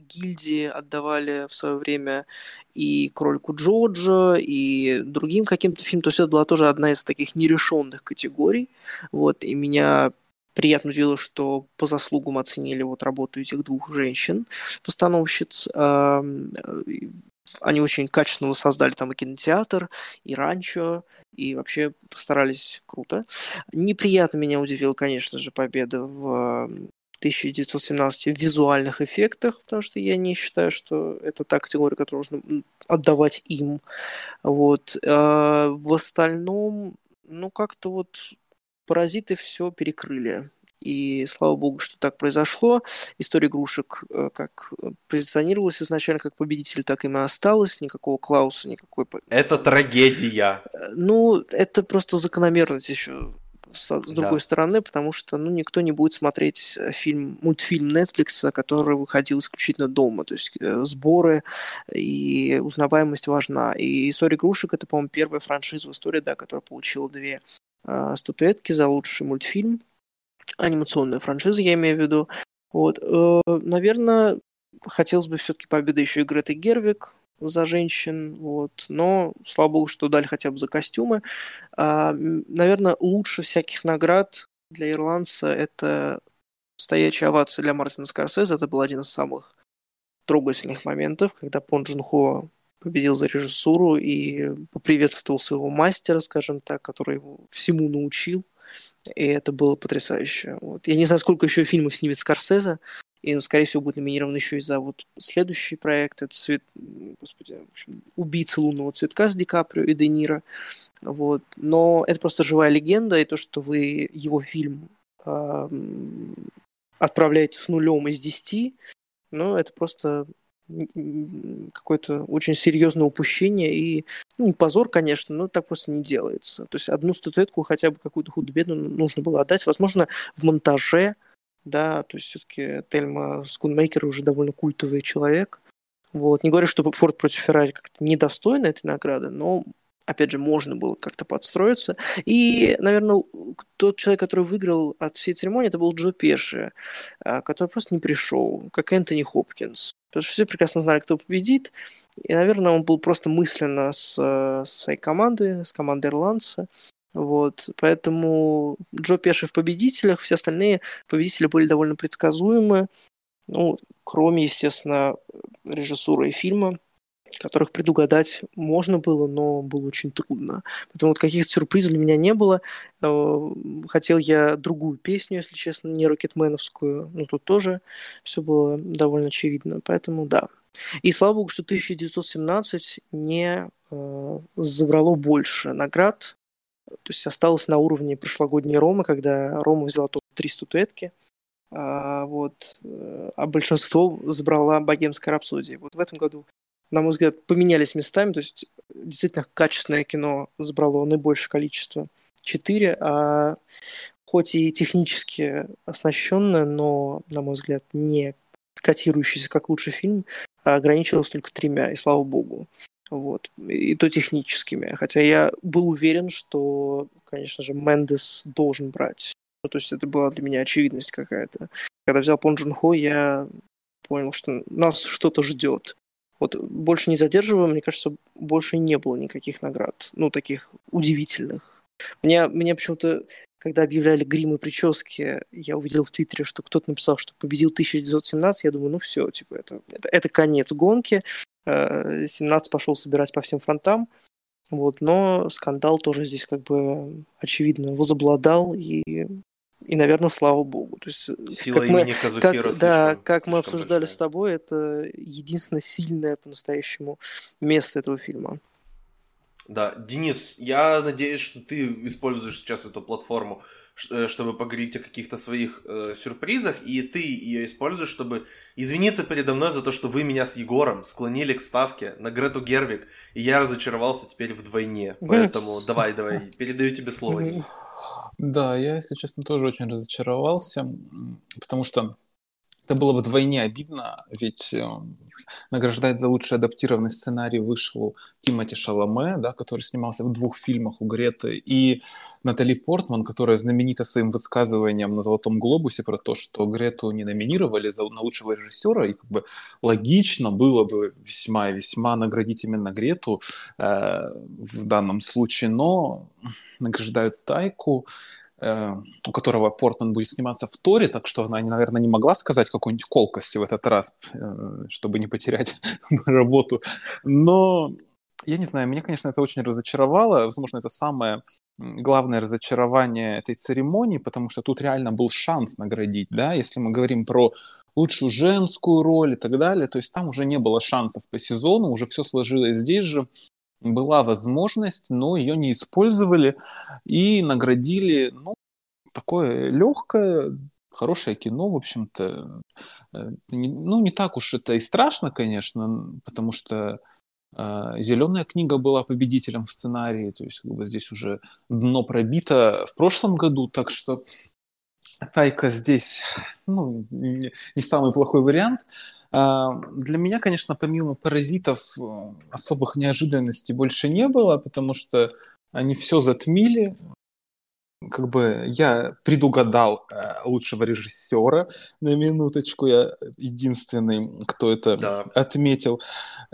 гильдии отдавали в свое время и Кролику Джорджа, и другим каким-то фильмам. То есть это была тоже одна из таких нерешенных категорий. Вот, и меня приятно удивило, что по заслугам оценили вот работу этих двух женщин, постановщиц. Они очень качественно создали там и кинотеатр, и ранчо, и вообще постарались круто. Неприятно меня удивила, конечно же, победа в 1917 в визуальных эффектах, потому что я не считаю, что это та категория, которую нужно отдавать им. Вот. А в остальном, ну, как-то вот паразиты все перекрыли. И слава богу, что так произошло. История игрушек э, как позиционировалась изначально как победитель, так и осталась. Никакого Клауса, никакой... Это трагедия. Э, ну, это просто закономерность еще с, с другой да. стороны, потому что ну, никто не будет смотреть э, фильм, мультфильм Netflix, который выходил исключительно дома. То есть э, сборы и узнаваемость важна. И «История игрушек» — это, по-моему, первая франшиза в истории, да, которая получила две э, статуэтки за лучший мультфильм. Анимационная франшиза, я имею в виду. Вот. Э, наверное, хотелось бы все-таки победы еще и Греты Гервик, за женщин, вот. Но, слава богу, что дали хотя бы за костюмы. А, наверное, лучше всяких наград для ирландца это стоячая овация для Мартина Скорсезе. Это был один из самых трогательных моментов, когда Пон Джун Хо победил за режиссуру и поприветствовал своего мастера, скажем так, который его всему научил. И это было потрясающе. Вот. Я не знаю, сколько еще фильмов снимет Скорсезе, и, ну, скорее всего, будет номинирован еще и за вот следующий проект. Это цвет... Господи, в общем, «Убийца лунного цветка» с Ди Каприо и Де Ниро. Вот. Но это просто живая легенда, и то, что вы его фильм э, отправляете с нулем из десяти, ну, это просто какое-то очень серьезное упущение и ну, не позор, конечно, но так просто не делается. То есть одну статуэтку хотя бы какую-то худо-бедную нужно было отдать. Возможно, в монтаже да, то есть все-таки Тельма Скунмейкер уже довольно культовый человек. Вот. Не говорю, что Форд против Феррари как-то недостойна этой награды, но опять же, можно было как-то подстроиться. И, наверное, тот человек, который выиграл от всей церемонии, это был Джо Пеши, а, который просто не пришел, как Энтони Хопкинс. Потому что все прекрасно знали, кто победит. И, наверное, он был просто мысленно с, э, своей командой, с командой ирландца. Вот, поэтому Джо Пеши в победителях, все остальные победители были довольно предсказуемы, ну, кроме, естественно, режиссуры и фильма. которых предугадать можно было, но было очень трудно. Поэтому вот каких-то сюрпризов для меня не было. Э, хотел я другую песню, если честно, не рокетменовскую, но тут тоже все было довольно очевидно. Поэтому да. И слава богу, что 1917 не э, забрало больше наград, то есть осталось на уровне прошлогодней Ромы, когда Рома взяла только три статуэтки, а, вот, э, а большинство забрала богемская рапсодия. Вот в этом году на мой взгляд, поменялись местами. То есть действительно качественное кино забрало наибольшее количество. Четыре, а хоть и технически оснащенное, но, на мой взгляд, не котирующийся как лучший фильм, а ограничилось только тремя, и слава богу. Вот. И то техническими. Хотя я был уверен, что, конечно же, Мендес должен брать. Ну, то есть это была для меня очевидность какая-то. Когда взял Пон Джун Хо, я понял, что нас что-то ждет. Вот больше не задерживаем, мне кажется, больше не было никаких наград, ну, таких удивительных. Мне, мне почему-то, когда объявляли грим и прически, я увидел в Твиттере, что кто-то написал, что победил 1917, я думаю, ну все, типа, это, это, это конец гонки, 17 э, пошел собирать по всем фронтам, вот, но скандал тоже здесь как бы очевидно возобладал, и и, наверное, слава богу. То есть, э, Сила как имени мы, как, Да, как мы обсуждали большая. с тобой, это единственное сильное по-настоящему место этого фильма. Да, Денис, я надеюсь, что ты используешь сейчас эту платформу Э, чтобы поговорить о каких-то своих э, сюрпризах, и ты ее используешь, чтобы извиниться передо мной за то, что вы меня с Егором склонили к ставке на Грету Гервик, и я разочаровался теперь вдвойне. Поэтому *laughs* давай, давай, передаю тебе слово, *laughs* Денис. Да, я, если честно, тоже очень разочаровался, потому что это было бы вдвойне обидно, ведь э, награждать за лучший адаптированный сценарий вышел Тимоти Шаломе, да, который снимался в двух фильмах у Греты, и Натали Портман, которая знаменита своим высказыванием на «Золотом глобусе» про то, что Грету не номинировали за, на лучшего режиссера, и как бы логично было бы весьма и весьма наградить именно Грету э, в данном случае, но награждают Тайку, у которого Портман будет сниматься в Торе, так что она, наверное, не могла сказать какой-нибудь колкости в этот раз, э, чтобы не потерять *laughs* работу. Но я не знаю, меня, конечно, это очень разочаровало. Возможно, это самое главное разочарование этой церемонии, потому что тут реально был шанс наградить, да, если мы говорим про лучшую женскую роль и так далее, то есть там уже не было шансов по сезону, уже все сложилось здесь же, была возможность, но ее не использовали и наградили, ну, такое легкое, хорошее кино, в общем-то. Э, ну, не так уж это и страшно, конечно, потому что э, Зеленая книга была победителем в сценарии, то есть как бы здесь уже дно пробито в прошлом году, так что Тайка здесь ну, не, не самый плохой вариант. А, для меня, конечно, помимо паразитов э, особых неожиданностей больше не было, потому что они все затмили. Как бы я предугадал э, лучшего режиссера на минуточку, я единственный, кто это да. отметил.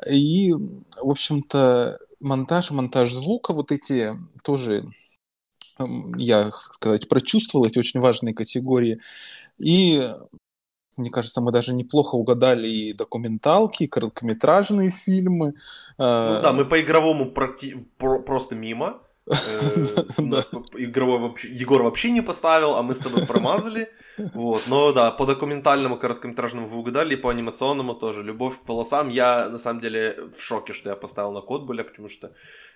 И, в общем-то, монтаж, монтаж звука, вот эти тоже я, сказать, прочувствовал эти очень важные категории. И мне кажется, мы даже неплохо угадали и документалки, и короткометражные фильмы. Ну да, мы по игровому просто мимо. Э, *laughs* нас игровой вообще, Егор вообще не поставил, а мы с тобой промазали. Вот. Но да, по документальному короткометражному вы угадали, и по анимационному тоже. Любовь к полосам. Я на самом деле в шоке, что я поставил на код были, потому что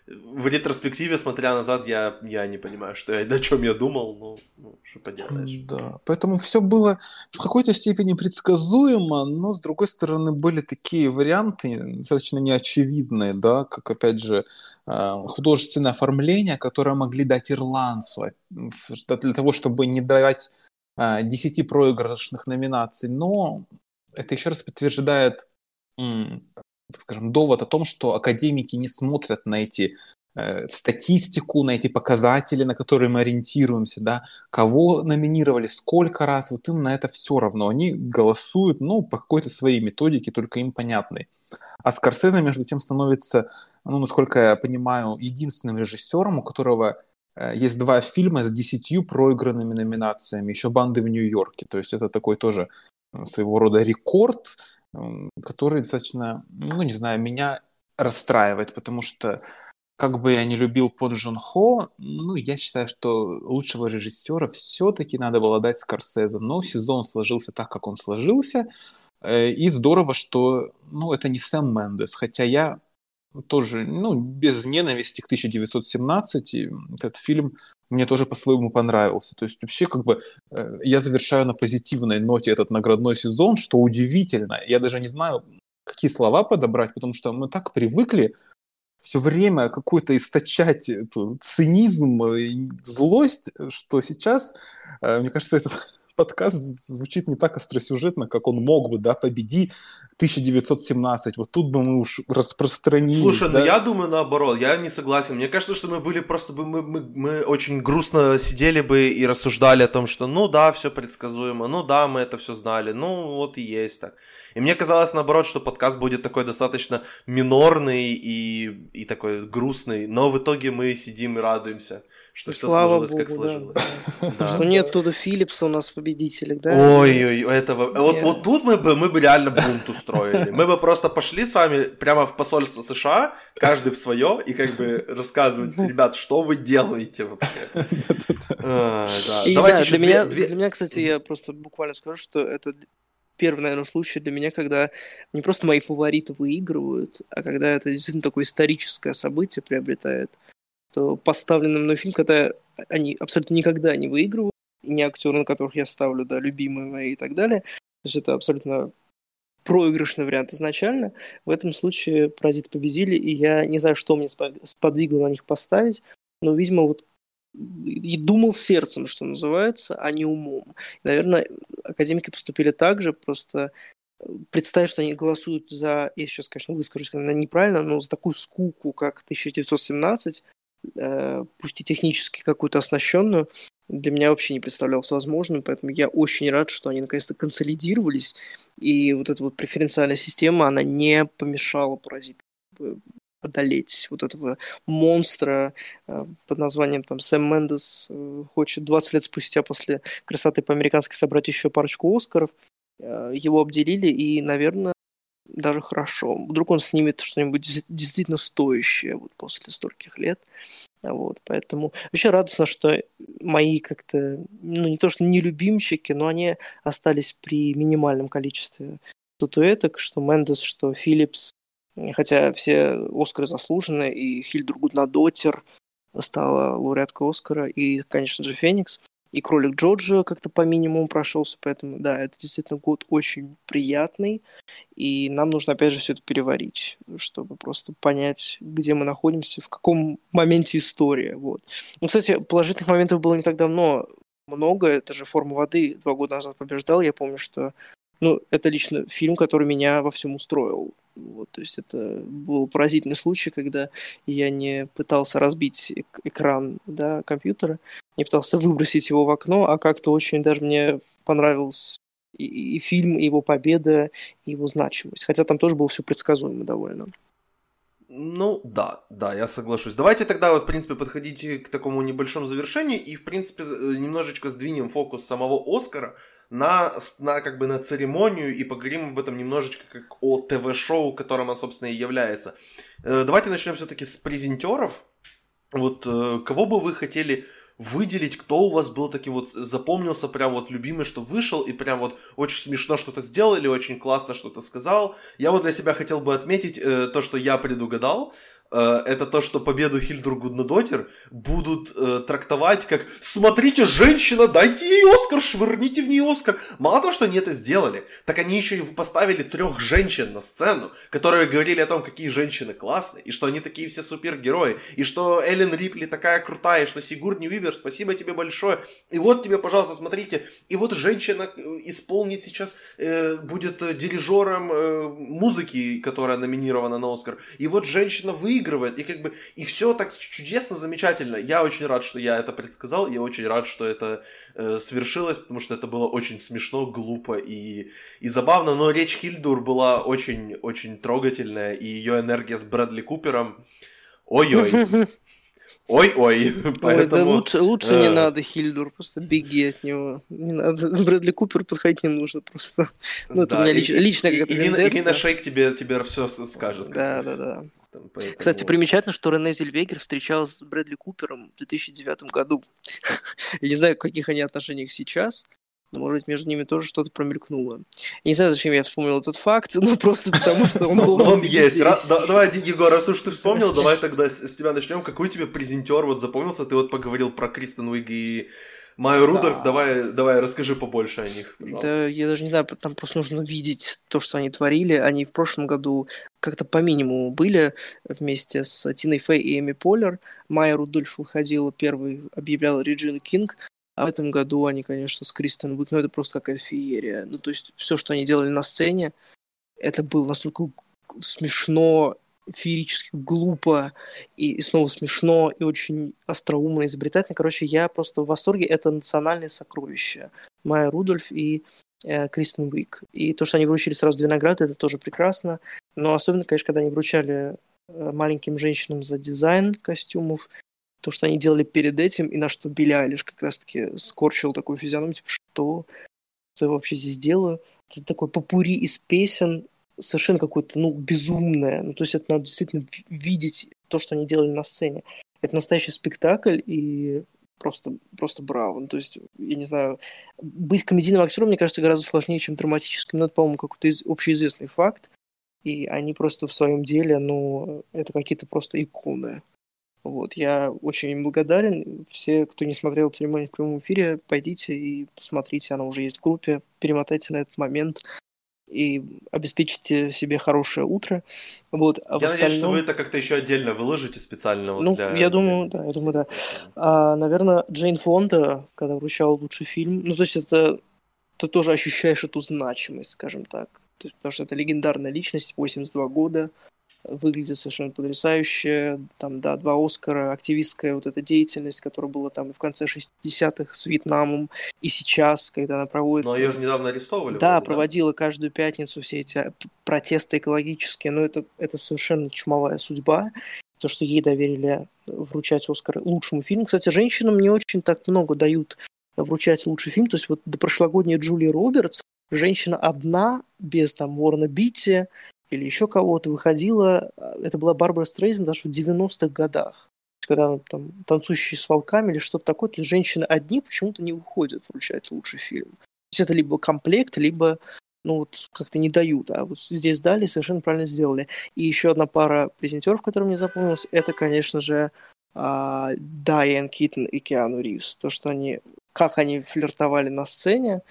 в ретроспективе, смотря назад, я, я не понимаю, что я, о чем я думал, ну, ну, что поделаешь. Да, поэтому все было в какой-то степени предсказуемо, но, с другой стороны, были такие варианты достаточно неочевидные, да, как, опять же, а, художественное оформление, которое могли дать ирландцу для того, чтобы не давать 10 а, проигрышных номинаций, но это еще раз подтверждает так скажем, довод о том, что академики не смотрят на эти э, статистику, на эти показатели, на которые мы ориентируемся, да, кого номинировали, сколько раз, вот им на это все равно. Они голосуют, ну, по какой-то своей методике, только им понятной. А Скорсезе, между тем, становится, ну, насколько я понимаю, единственным режиссером, у которого э, есть два фильма с десятью проигранными номинациями, еще «Банды в Нью-Йорке». То есть это такой тоже своего рода рекорд, который достаточно, ну, не знаю, меня расстраивать, потому что как бы я не любил Пон Джун Хо, ну, я считаю, что лучшего режиссера все-таки надо было дать Скорсезе. Но сезон сложился так, как он сложился. Э, и здорово, что, ну, это не Сэм Мендес. Хотя я тоже, ну, без ненависти к 1917, этот фильм мне тоже по-своему понравился. То есть вообще как бы э, я завершаю на позитивной ноте этот наградной сезон, что удивительно. Я даже не знаю, какие слова подобрать, потому что мы так привыкли все время какой-то источать эту цинизм и злость, что сейчас, э, мне кажется, этот *laughs* подкаст звучит не так остросюжетно, как он мог бы, да, победи 1917, вот тут бы мы уж распространились. Слушай, ну да? ну я думаю наоборот, я не согласен. Мне кажется, что мы были просто бы, мы, мы, мы очень грустно сидели бы и рассуждали о том, что ну да, все предсказуемо, ну да, мы это все знали, ну вот и есть так. И мне казалось наоборот, что подкаст будет такой достаточно минорный и, и такой грустный, но в итоге мы сидим и радуемся что все Слава сложилось, Богу, как сложилось. Да, да. Что нет Туда Филлипса у нас победителя, да? Ой-ой, этого... Вот, вот тут мы бы, мы бы реально бунт устроили. Мы бы просто пошли с вами прямо в посольство США, каждый в свое, и как бы рассказывать, ребят, что вы делаете вообще? *laughs* Давайте для меня, для меня, кстати, я просто буквально скажу, что это первый, наверное, случай для меня, когда не просто мои фавориты выигрывают, а когда это действительно такое историческое событие приобретает что поставленный мной фильм, когда они абсолютно никогда не выигрывают, не актеры, на которых я ставлю, да, любимые мои и так далее. То есть это абсолютно проигрышный вариант изначально. В этом случае «Паразиты» победили, и я не знаю, что мне сподвигло на них поставить, но, видимо, вот и думал сердцем, что называется, а не умом. Наверное, академики поступили так же, просто представить, что они голосуют за, я сейчас, конечно, выскажусь наверное, неправильно, но за такую скуку, как 1917, э, пусть и технически какую-то оснащенную, для меня вообще не представлялось возможным, поэтому я очень рад, что они наконец-то консолидировались, и вот эта вот преференциальная система, она не помешала паразитам одолеть вот этого монстра э, под названием там Сэм Мендес э, хочет 20 лет спустя после «Красоты по-американски» собрать еще парочку Оскаров. Э, его обделили, и, наверное, даже хорошо. Вдруг он снимет что-нибудь действительно стоящее вот после стольких лет. Вот, поэтому вообще радостно, что мои как-то, ну не то что не любимчики, но они остались при минимальном количестве статуэток, что Мендес, что Филлипс, хотя все Оскары заслужены, и Хильдер Гуднадотер стала лауреаткой Оскара, и, конечно же, Феникс и кролик Джорджа как-то по минимуму прошелся, поэтому, да, это действительно год очень приятный, и нам нужно, опять же, все это переварить, чтобы просто понять, где мы находимся, в каком моменте истории, вот. Ну, кстати, положительных моментов было не так давно много, это же «Форма воды» два года назад побеждал, я помню, что ну, это лично фильм, который меня во всем устроил. Вот, то есть это был поразительный случай, когда я не пытался разбить экран да, компьютера, не пытался выбросить его в окно, а как-то очень даже мне понравился и, и фильм, и его победа, и его значимость. Хотя там тоже было все предсказуемо довольно. Ну, да, да, я соглашусь. Давайте тогда, вот, в принципе, подходить к такому небольшому завершению и, в принципе, немножечко сдвинем фокус самого Оскара на, на, как бы, на церемонию и поговорим об этом немножечко как о ТВ-шоу, которым он, собственно, и является. Э, давайте начнем все-таки с презентеров. Вот э, кого бы вы хотели выделить, кто у вас был таким вот, запомнился прям вот любимый, что вышел и прям вот очень смешно что-то сделал или очень классно что-то сказал. Я вот для себя хотел бы отметить э, то, что я предугадал. Э, это то, что победу Хильдур Гуднадотер будут э, трактовать как «Смотрите, женщина, дайте ей Оскар, швырните в нее Оскар». Мало того, что они это сделали, так они еще и поставили трех женщин на сцену, которые говорили о том, какие женщины классные, и что они такие все супергерои, и что Эллен Рипли такая крутая, и что Сигурни Вивер, спасибо тебе большое. И вот тебе, пожалуйста, смотрите, и вот женщина э, исполнит сейчас, э, будет дирижером э, музыки, которая номинирована на Оскар. И вот женщина выиграет выигрывает, и как бы, и все так чудесно, замечательно. Я очень рад, что я это предсказал, я очень рад, что это э, свершилось, потому что это было очень смешно, глупо и, и забавно, но речь Хильдур была очень-очень трогательная, и ее энергия с Брэдли Купером, ой-ой. Ой-ой, поэтому... Ой, да лучше, лучше не э, надо, Хильдур, просто беги от него. Не надо, *laughs* Брэдли Купер подходить не нужно просто. Ну, это да, у меня лич, лично как-то Ирина, Ирина Шейк тебе, тебе все скажет. Да, да. Поэтому... Кстати, примечательно, что Рене Зельвегер встречался с Брэдли Купером в 2009 году. *laughs* Я не знаю, в каких они отношениях сейчас, но, может быть, между ними тоже что-то промелькнуло. Я не знаю, зачем я вспомнил этот факт, *laughs* но просто потому, что он должен Он *laughs* есть. Давай, Егор, раз уж ты вспомнил, давай тогда с тебя начнем. Какой тебе презентер вот запомнился? Ты вот поговорил про Кристен Уиг и Майю Рудольф, давай, давай, расскажи побольше о них, пожалуйста. Да, я даже не знаю, там просто нужно видеть то, что они творили. Они в прошлом году как-то по минимуму были вместе с Тиной Фэй и Эми Поллер. Майя Рудольф выходила первый, объявляла Реджину Кинг. А в этом году они, конечно, с Кристен Уик, ну это просто какая-то феерия. Ну то есть все, что они делали на сцене, это было настолько смешно, феерически глупо и, и снова смешно и очень остроумно, изобретательно. Короче, я просто в восторге. Это национальное сокровище. Майя Рудольф и э, Кристен Уик. И то, что они вручили сразу две награды, это тоже прекрасно. Но особенно, конечно, когда они вручали э, маленьким женщинам за дизайн костюмов, то, что они делали перед этим, и на что Билли Айлиш как раз-таки скорчил такую физиономию, типа, что? Что я вообще здесь делаю? Это такой попури из песен, совершенно какое-то, ну, безумное. Ну, то есть это надо действительно видеть то, что они делали на сцене. Это настоящий спектакль, и просто, просто браво. Ну, то есть, я не знаю, быть комедийным актером, мне кажется, гораздо сложнее, чем драматическим. Но это, по-моему, какой-то из... общеизвестный факт. И они просто в своем деле, ну, это какие-то просто иконы. Вот, я очень им благодарен. Все, кто не смотрел церемонию в прямом эфире, пойдите и посмотрите, она уже есть в группе, перемотайте на этот момент и обеспечите себе хорошее утро. Вот, а я остальном... надеюсь, что вы это как-то еще отдельно выложите специально. Вот ну, для... я думаю, да, я думаю, да. А, наверное, Джейн Фонда, когда вручал лучший фильм, ну, то есть это ты тоже ощущаешь эту значимость, скажем так. То есть, потому что это легендарная личность, 82 года, выглядит совершенно потрясающе. Там, да, два Оскара, активистская вот эта деятельность, которая была там в конце 60-х с Вьетнамом, и сейчас, когда она проводит... Но ее же недавно арестовывали. Да, вроде, проводила да? каждую пятницу все эти протесты экологические, но это, это совершенно чумовая судьба. То, что ей доверили вручать Оскар лучшему фильму. Кстати, женщинам не очень так много дают вручать лучший фильм. То есть вот до прошлогодней Джулии Робертс женщина одна, без там Уоррена Битти, или еще кого-то выходила, а, это была Барбара Стрейзен даже в 90-х годах. Когда она там танцующие с волками или что-то такое, то женщины одни почему-то не выходят вручать лучший фильм. То есть это либо комплект, либо ну вот как-то не дают, а вот здесь дали, совершенно правильно сделали. И еще одна пара презентеров, которая мне запомнилась, это, конечно же, Дайан Китон и Киану Ривз. То, что они, как они флиртовали на сцене,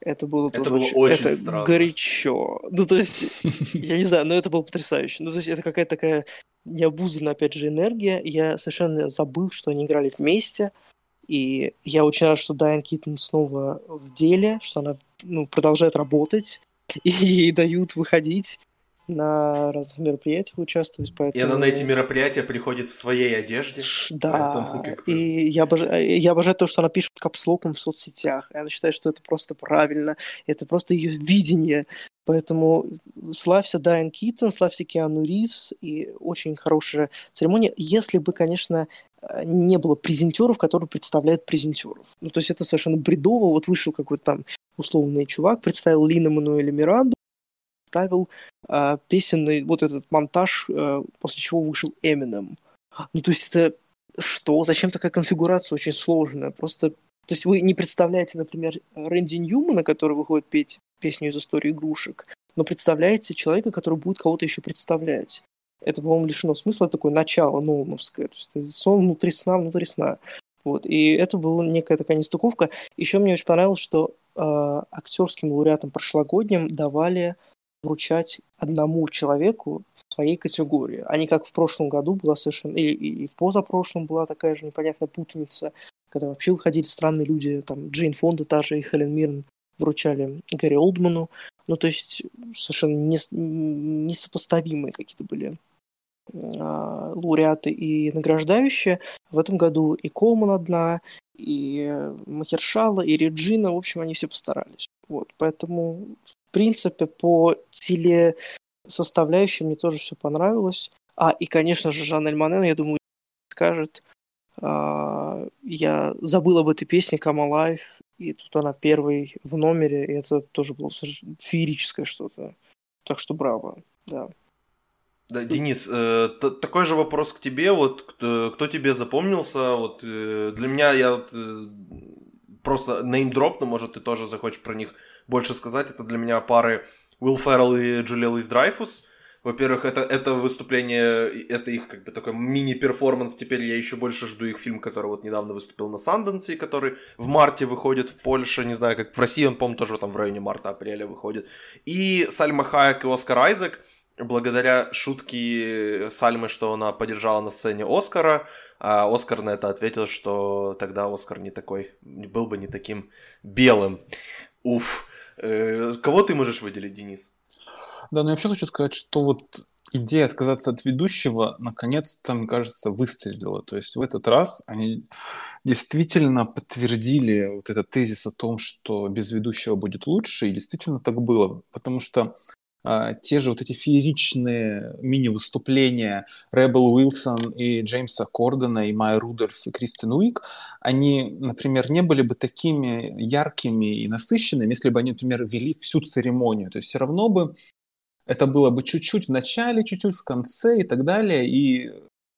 это было это тоже было очень, очень это странно. горячо. Ну, то есть, *laughs* я не знаю, но это было потрясающе. Ну, то есть, это какая-то такая необузанная, опять же, энергия. Я совершенно забыл, что они играли вместе. И я очень рад, что Дайан Киттон снова в деле, что она ну, продолжает работать, *laughs* и ей дают выходить на разных мероприятиях участвовать. Поэтому... И она на эти мероприятия приходит в своей одежде. Да, поэтому... и я обожаю, я обожаю то, что она пишет капслоком в соцсетях. И она считает, что это просто правильно, это просто ее видение. Поэтому славься Дайан Китон, славься Киану Ривз, и очень хорошая церемония, если бы, конечно, не было презентеров, которые представляют презентеров. Ну, то есть это совершенно бредово. Вот вышел какой-то там условный чувак, представил Лина Мануэля Миранду, ставил э, песенный вот этот монтаж, э, после чего вышел Eminem. Ну, то есть это что? Зачем такая конфигурация очень сложная? Просто, то есть вы не представляете, например, Рэнди Ньюмана, который выходит петь песню из истории игрушек, но представляете человека, который будет кого-то еще представлять. Это, по-моему, лишено смысла, такое начало Нолановское. То есть сон внутри сна, внутри сна. Вот. И это была некая такая нестыковка. Еще мне очень понравилось, что э, актерским лауреатам прошлогодним давали вручать одному человеку в своей категории, а не как в прошлом году была совершенно, или и в позапрошлом была такая же непонятная путаница, когда вообще выходили странные люди, там Джейн Фонда та же и Хелен Мирн вручали Гарри Олдману, ну то есть совершенно несопоставимые какие-то были а, лауреаты и награждающие. В этом году и Колман одна, и Махершала, и Реджина, в общем, они все постарались. Вот, поэтому, принципе, по телесоставляющей мне тоже все понравилось. А, и, конечно же, Жан Эльманен, я думаю, скажет. А, я забыл об этой песне Come Alive, и тут она первой в номере, и это тоже было феерическое что-то. Так что браво, да. Да, Денис, э, такой же вопрос к тебе. Вот кто, кто тебе запомнился? Вот э, для меня я вот, э, просто неймдроп, но может ты тоже захочешь про них больше сказать. Это для меня пары Уилл Феррелл и Джулия Луис Драйфус. Во-первых, это, это выступление, это их как бы такой мини-перформанс. Теперь я еще больше жду их фильм, который вот недавно выступил на Санденсе, который в марте выходит в Польше. Не знаю, как в России он, по-моему, тоже там в районе марта-апреля выходит. И Сальма Хайек и Оскар Айзек. Благодаря шутке Сальмы, что она поддержала на сцене Оскара, а Оскар на это ответил, что тогда Оскар не такой, был бы не таким белым. Уф. Э, кого ты можешь выделить, Денис? Да, но я вообще хочу сказать, что вот идея отказаться от ведущего наконец-то, мне кажется, выстрелила. То есть в этот раз они действительно подтвердили вот этот тезис о том, что без ведущего будет лучше, и действительно так было. Потому что те же вот эти фееричные мини-выступления Ребел Уилсон и Джеймса Кордона, и Майя Рудольф, и Кристин Уик, они, например, не были бы такими яркими и насыщенными, если бы они, например, вели всю церемонию. То есть все равно бы это было бы чуть-чуть в начале, чуть-чуть в конце и так далее, и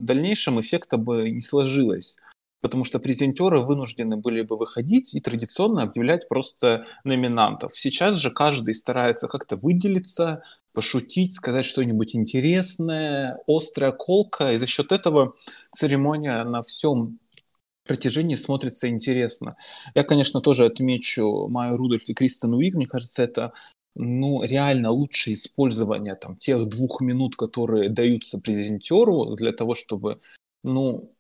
в дальнейшем эффекта бы не сложилось потому что презентеры вынуждены были бы выходить и традиционно объявлять просто номинантов. Сейчас же каждый старается как-то выделиться, пошутить, сказать что-нибудь интересное, острая колка, и за счет этого церемония на всем протяжении смотрится интересно. Я, конечно, тоже отмечу Майю Рудольф и Кристен Уик. Мне кажется, это ну, реально лучшее использование там, тех двух минут, которые даются презентеру для того, чтобы ну,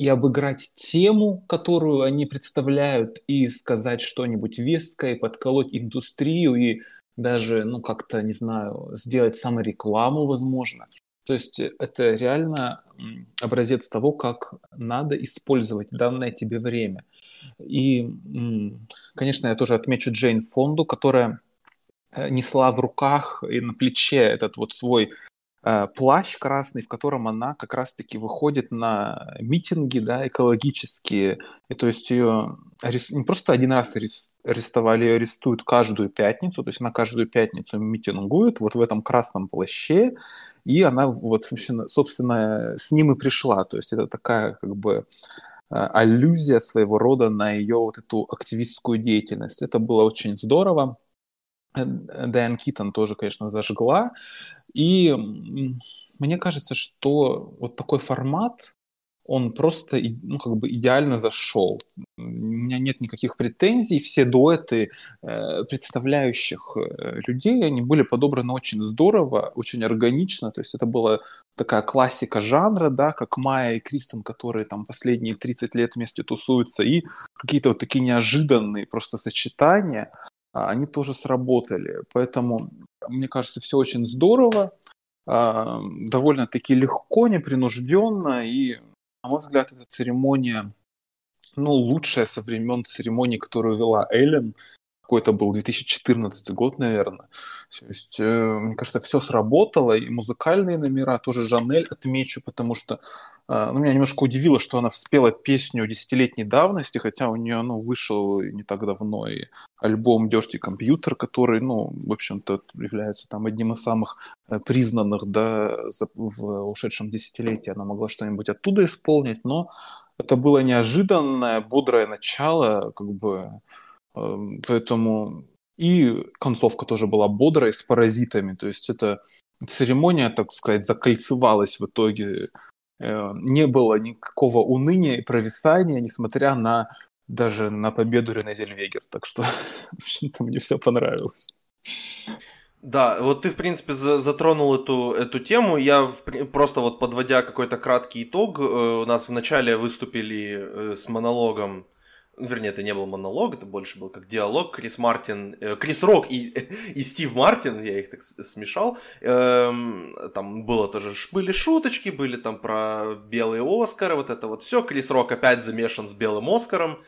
и обыграть тему, которую они представляют, и сказать что-нибудь веское, подколоть индустрию и даже, ну, как-то, не знаю, сделать саморекламу, возможно. То есть это реально образец того, как надо использовать данное тебе время. И, конечно, я тоже отмечу Джейн Фонду, которая э, несла в руках и на плече этот вот свой плащ красный, в котором она как раз-таки выходит на митинги, да, экологические. И то есть ее не просто один раз арестовали, ее арестуют каждую пятницу, то есть она каждую пятницу митингует вот в этом красном плаще, и она вот, собственно, с ним и пришла. То есть это такая как бы э, аллюзия своего рода на ее вот эту активистскую деятельность. Это было очень здорово. Э, Дайан Китон тоже, конечно, зажгла. И мне кажется, что вот такой формат, он просто ну, как бы идеально зашел. У меня нет никаких претензий. Все дуэты э, представляющих э, людей, они были подобраны очень здорово, очень органично. То есть это была такая классика жанра, да, как Майя и Кристен, которые там последние 30 лет вместе тусуются, и какие-то вот такие неожиданные просто сочетания, они тоже сработали. Поэтому мне кажется, все очень здорово, а, довольно-таки легко, непринужденно, и, на мой взгляд, эта церемония, ну, лучшая со времен церемонии, которую вела Эллен, какой-то был 2014 год, наверное. То есть, э, мне кажется, все сработало, и музыкальные номера тоже Жанель отмечу, потому что э, ну, меня немножко удивило, что она спела песню десятилетней давности, хотя у нее ну, вышел не так давно и альбом Dirty Computer, который, ну, в общем-то, является там одним из самых э, признанных, да, в ушедшем десятилетии она могла что-нибудь оттуда исполнить, но это было неожиданное, бодрое начало, как бы поэтому и концовка тоже была бодрой, с паразитами. То есть эта церемония, так сказать, закольцевалась в итоге. Э, не было никакого уныния и провисания, несмотря на даже на победу Рене Зельвегер. Так что, *laughs* в общем-то, мне все понравилось. Да, вот ты, в принципе, затронул эту, эту тему. Я просто вот подводя какой-то краткий итог, э, у нас вначале выступили э, с монологом вернее, это не был монолог, это больше был как диалог. Крис Мартин, э, Крис Рок и, *laughs* и Стив Мартин, я их так смешал. Эм, там было тоже, были шуточки, были там про белые Оскары, вот это вот все. Крис Рок опять замешан с белым Оскаром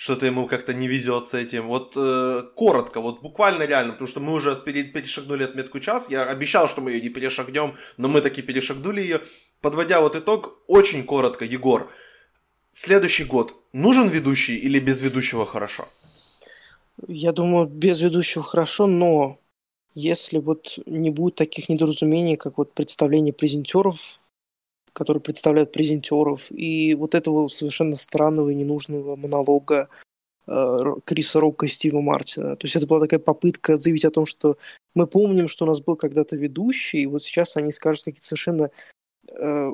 что-то ему как-то не везет с этим. Вот э, коротко, вот буквально реально, потому что мы уже перешагнули отметку час. Я обещал, что мы ее не перешагнем, но мы таки перешагнули ее. подводя вот итог, очень коротко, Егор, следующий год нужен ведущий или без ведущего хорошо? Я думаю, без ведущего хорошо, но если вот не будет таких недоразумений, как вот представление презентеров, которые представляют презентеров, и вот этого совершенно странного и ненужного монолога э, Криса Рока и Стива Мартина. То есть это была такая попытка заявить о том, что мы помним, что у нас был когда-то ведущий, и вот сейчас они скажут какие-то совершенно э,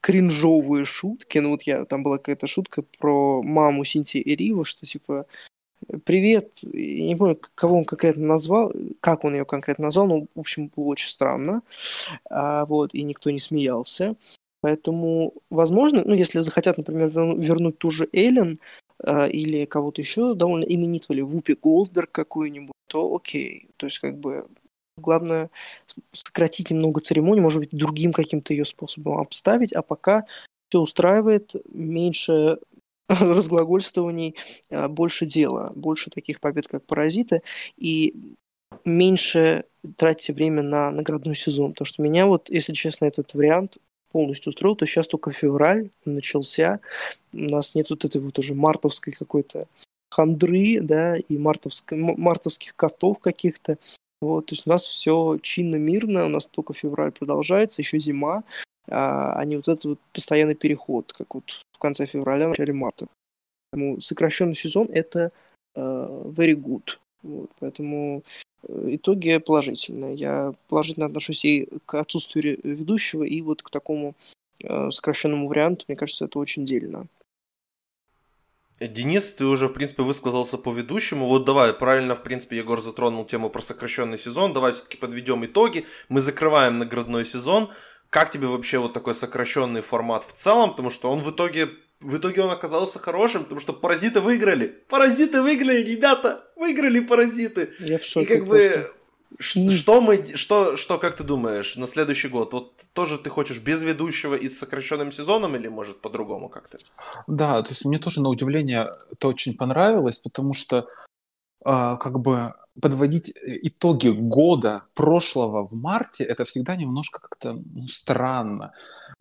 кринжовые шутки. Ну вот я, там была какая-то шутка про маму Синтии Эрива, что типа привет, я не помню, кого он конкретно назвал, как он ее конкретно назвал, но, в общем, было очень странно, а, вот, и никто не смеялся. Поэтому, возможно, ну, если захотят, например, вернуть ту же Эллен а, или кого-то еще довольно именитого, или Вупи Голдберг какую-нибудь, то окей. То есть, как бы, главное сократить немного церемонии, может быть, другим каким-то ее способом обставить, а пока все устраивает, меньше *laughs* разглагольствований, а, больше дела, больше таких побед, как «Паразиты», и меньше тратьте время на наградной сезон. Потому что меня вот, если честно, этот вариант полностью устроил, то сейчас только февраль начался, у нас нет вот этой вот уже мартовской какой-то хандры, да, и мартовск... мартовских котов каких-то. Вот, то есть у нас все чинно-мирно, у нас только февраль продолжается, еще зима, а, а не вот этот вот постоянный переход, как вот в конце февраля, начале марта. Поэтому сокращенный сезон – это uh, very good. Вот, поэтому э, итоги положительные. Я положительно отношусь и к отсутствию ведущего, и вот к такому uh, сокращенному варианту. Мне кажется, это очень дельно. Денис, ты уже, в принципе, высказался по ведущему. Вот давай, правильно, в принципе, Егор затронул тему про сокращенный сезон. Давай все-таки подведем итоги. Мы закрываем наградной сезон. Как тебе вообще вот такой сокращенный формат в целом? Потому что он в итоге в итоге он оказался хорошим, потому что паразиты выиграли. Паразиты выиграли, ребята! Выиграли паразиты! Я в шоке И как бы... Что мы, что, что, как ты думаешь, на следующий год? Вот тоже ты хочешь без ведущего и с сокращенным сезоном или может по-другому как-то? Да, то есть мне тоже на удивление это очень понравилось, потому что э, как бы подводить э, итоги года прошлого в марте, это всегда немножко как-то ну, странно.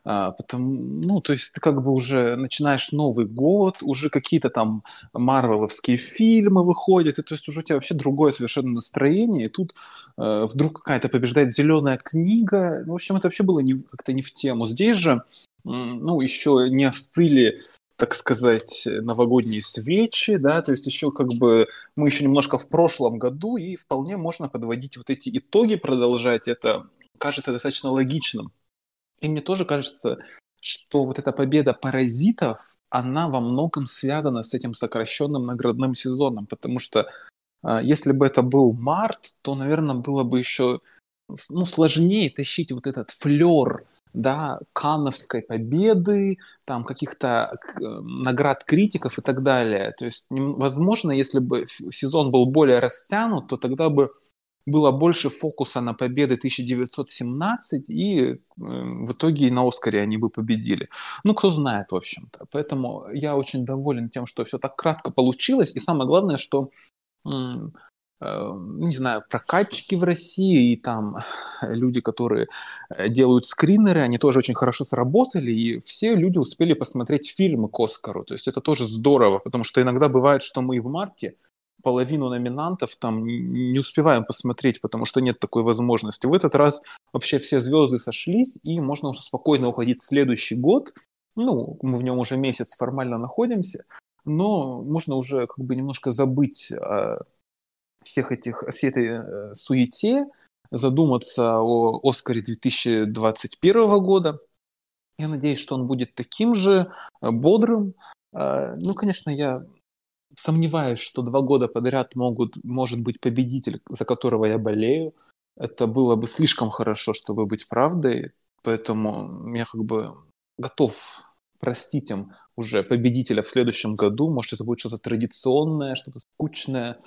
А, потому, ну, то есть ты как бы уже начинаешь Новый год, уже какие-то там марвеловские фильмы выходят, и то есть уже у тебя вообще другое совершенно настроение, и тут э, вдруг какая-то побеждает зеленая книга. Ну, в общем, это вообще было не, как-то не в тему. Здесь же, ну, еще не остыли так сказать, новогодние свечи, да, то есть еще как бы мы еще немножко в прошлом году, и вполне можно подводить вот эти итоги, продолжать это, кажется достаточно логичным. И мне тоже кажется, что вот эта победа паразитов, она во многом связана с этим сокращенным наградным сезоном, потому что э, если бы это был март, то, наверное, было бы еще ну, сложнее тащить вот этот флер да, Канновской победы, там каких-то э, наград критиков и так далее. То есть, возможно, если бы сезон был более растянут, то тогда бы было больше фокуса на победы 1917, и э, в итоге на Оскаре они бы победили. Ну, кто знает, в общем-то. Поэтому я очень доволен тем, что все так кратко получилось, и самое главное, что Э, не знаю, прокатчики в России и там люди, которые э, делают скринеры, они тоже очень хорошо сработали, и все люди успели посмотреть фильмы к Оскару. То есть это тоже здорово, потому что иногда бывает, что мы в марте половину номинантов там не успеваем посмотреть, потому что нет такой возможности. В этот раз вообще все звезды сошлись, и можно уже спокойно уходить в следующий год. Ну, мы в нем уже месяц формально находимся, но можно уже как бы немножко забыть о всех этих, всей этой э, суете, задуматься о Оскаре 2021 года. Я надеюсь, что он будет таким же э, бодрым. Э, ну, конечно, я сомневаюсь, что два года подряд могут, может быть победитель, за которого я болею. Это было бы слишком хорошо, чтобы быть правдой. Поэтому я как бы готов простить им уже победителя в следующем году. Может, это будет что-то традиционное, что-то скучное.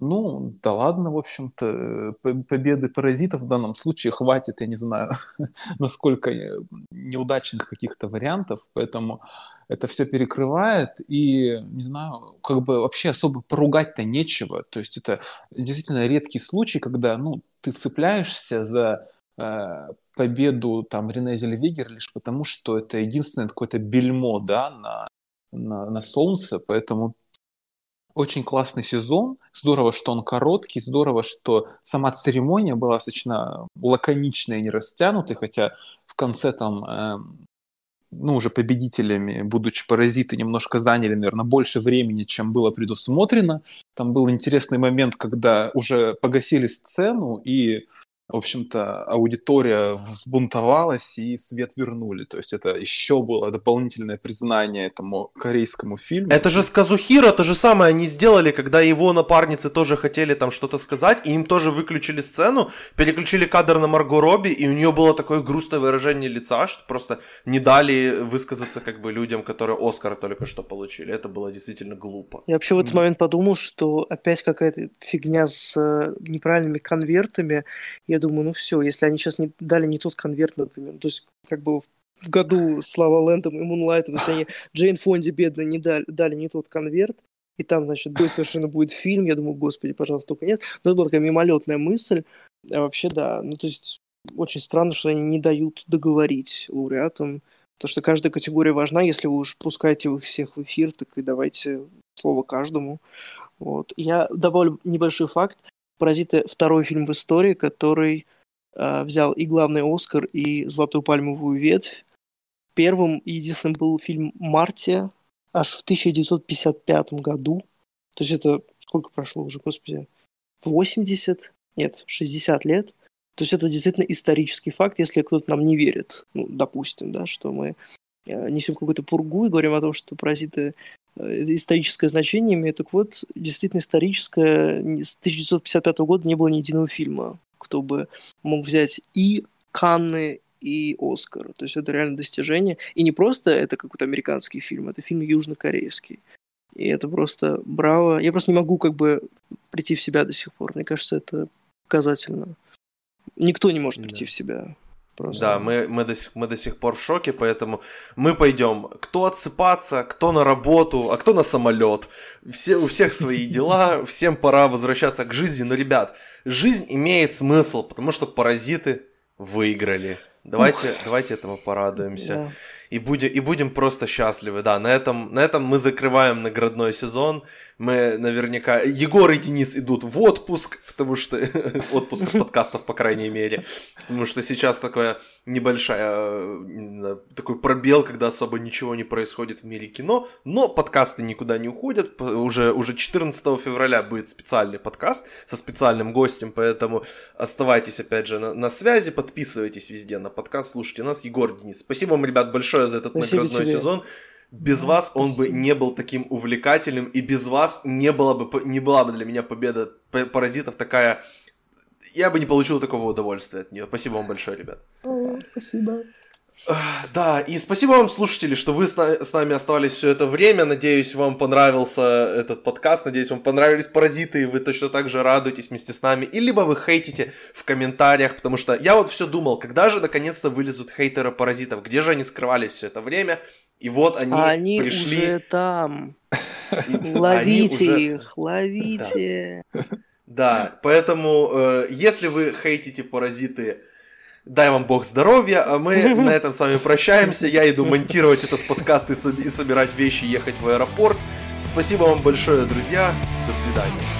Ну, да ладно, в общем-то, победы паразитов в данном случае хватит, я не знаю, *laughs* насколько неудачных каких-то вариантов, поэтому это все перекрывает, и, не знаю, как бы вообще особо поругать-то нечего, то есть это действительно редкий случай, когда, ну, ты цепляешься за э, победу там Рене Зельвегер лишь потому, что это единственное какое-то бельмо, да, на, на, на солнце, поэтому очень классный сезон. Здорово, что он короткий, здорово, что сама церемония была достаточно лаконичная и не растянутой, хотя в конце там э, ну, уже победителями, будучи паразиты, немножко заняли, наверное, больше времени, чем было предусмотрено. Там был интересный момент, когда уже погасили сцену, и в общем-то, аудитория взбунтовалась и свет вернули. То есть это еще было дополнительное признание этому корейскому фильму. Это же с Казухиро то же самое они сделали, когда его напарницы тоже хотели там что-то сказать, и им тоже выключили сцену, переключили кадр на Марго Робби, и у нее было такое грустное выражение лица, что просто не дали высказаться как бы людям, которые Оскар только что получили. Это было действительно глупо. Я вообще в этот момент подумал, что опять какая-то фигня с э, неправильными конвертами. Я думаю, ну все, если они сейчас не дали не тот конверт, например, то есть как бы в году с Лава Лэндом и Мунлайтом, если они Джейн Фонди бедно не дали, дали не тот конверт, и там, значит, бой совершенно будет фильм, я думаю, господи, пожалуйста, только нет. Но это была такая мимолетная мысль. А вообще, да, ну то есть очень странно, что они не дают договорить лауреатам, потому что каждая категория важна, если вы уж пускаете их всех в эфир, так и давайте слово каждому. Вот. Я добавлю небольшой факт. «Паразиты» — второй фильм в истории, который э, взял и главный «Оскар», и «Золотую пальмовую ветвь». Первым и единственным был фильм «Мартия» аж в 1955 году. То есть это сколько прошло уже, господи, 80? Нет, 60 лет. То есть это действительно исторический факт, если кто-то нам не верит. Ну, допустим, да, что мы э, несем какую-то пургу и говорим о том, что паразиты историческое значение имеет. Так вот, действительно историческое. С 1955 года не было ни единого фильма, кто бы мог взять и Канны, и Оскар. То есть это реально достижение. И не просто это какой-то американский фильм, это фильм южнокорейский. И это просто браво. Я просто не могу как бы прийти в себя до сих пор. Мне кажется, это показательно. Никто не может прийти да. в себя. Просто. Да, мы, мы, до сих, мы до сих пор в шоке, поэтому мы пойдем. Кто отсыпаться, кто на работу, а кто на самолет. Все, у всех свои дела, *laughs* всем пора возвращаться к жизни. Но, ребят, жизнь имеет смысл, потому что паразиты выиграли. Давайте, давайте этому порадуемся. Да. И, будем, и будем просто счастливы. Да, на этом, на этом мы закрываем наградной сезон мы наверняка... Егор и Денис идут в отпуск, потому что... *laughs* отпуск подкастов, по крайней мере. Потому что сейчас такая небольшая... Не знаю, такой пробел, когда особо ничего не происходит в мире кино. Но подкасты никуда не уходят. Уже, уже 14 февраля будет специальный подкаст со специальным гостем, поэтому оставайтесь, опять же, на, на связи, подписывайтесь везде на подкаст, слушайте нас. Егор, Денис, спасибо вам, ребят, большое за этот Спасибо наградной тебе. сезон. Без вас он бы не был таким увлекательным, и без вас не, было бы, не была бы для меня победа паразитов такая... Я бы не получил такого удовольствия от нее. Спасибо вам большое, ребят. Спасибо. Да, и спасибо вам, слушатели, что вы с нами оставались все это время. Надеюсь, вам понравился этот подкаст. Надеюсь, вам понравились паразиты, и вы точно так же радуетесь вместе с нами. И либо вы хейтите в комментариях, потому что я вот все думал, когда же наконец-то вылезут хейтеры паразитов, где же они скрывались все это время. И вот они, а они пришли. уже там. *laughs* Ловите их, ловите. Да, поэтому, э, если вы хейтите паразиты, дай вам бог здоровья, а мы *laughs* на этом с вами прощаемся. Я иду монтировать этот подкаст и, собирать вещи, ехать в аэропорт. Спасибо вам большое, друзья. До свидания.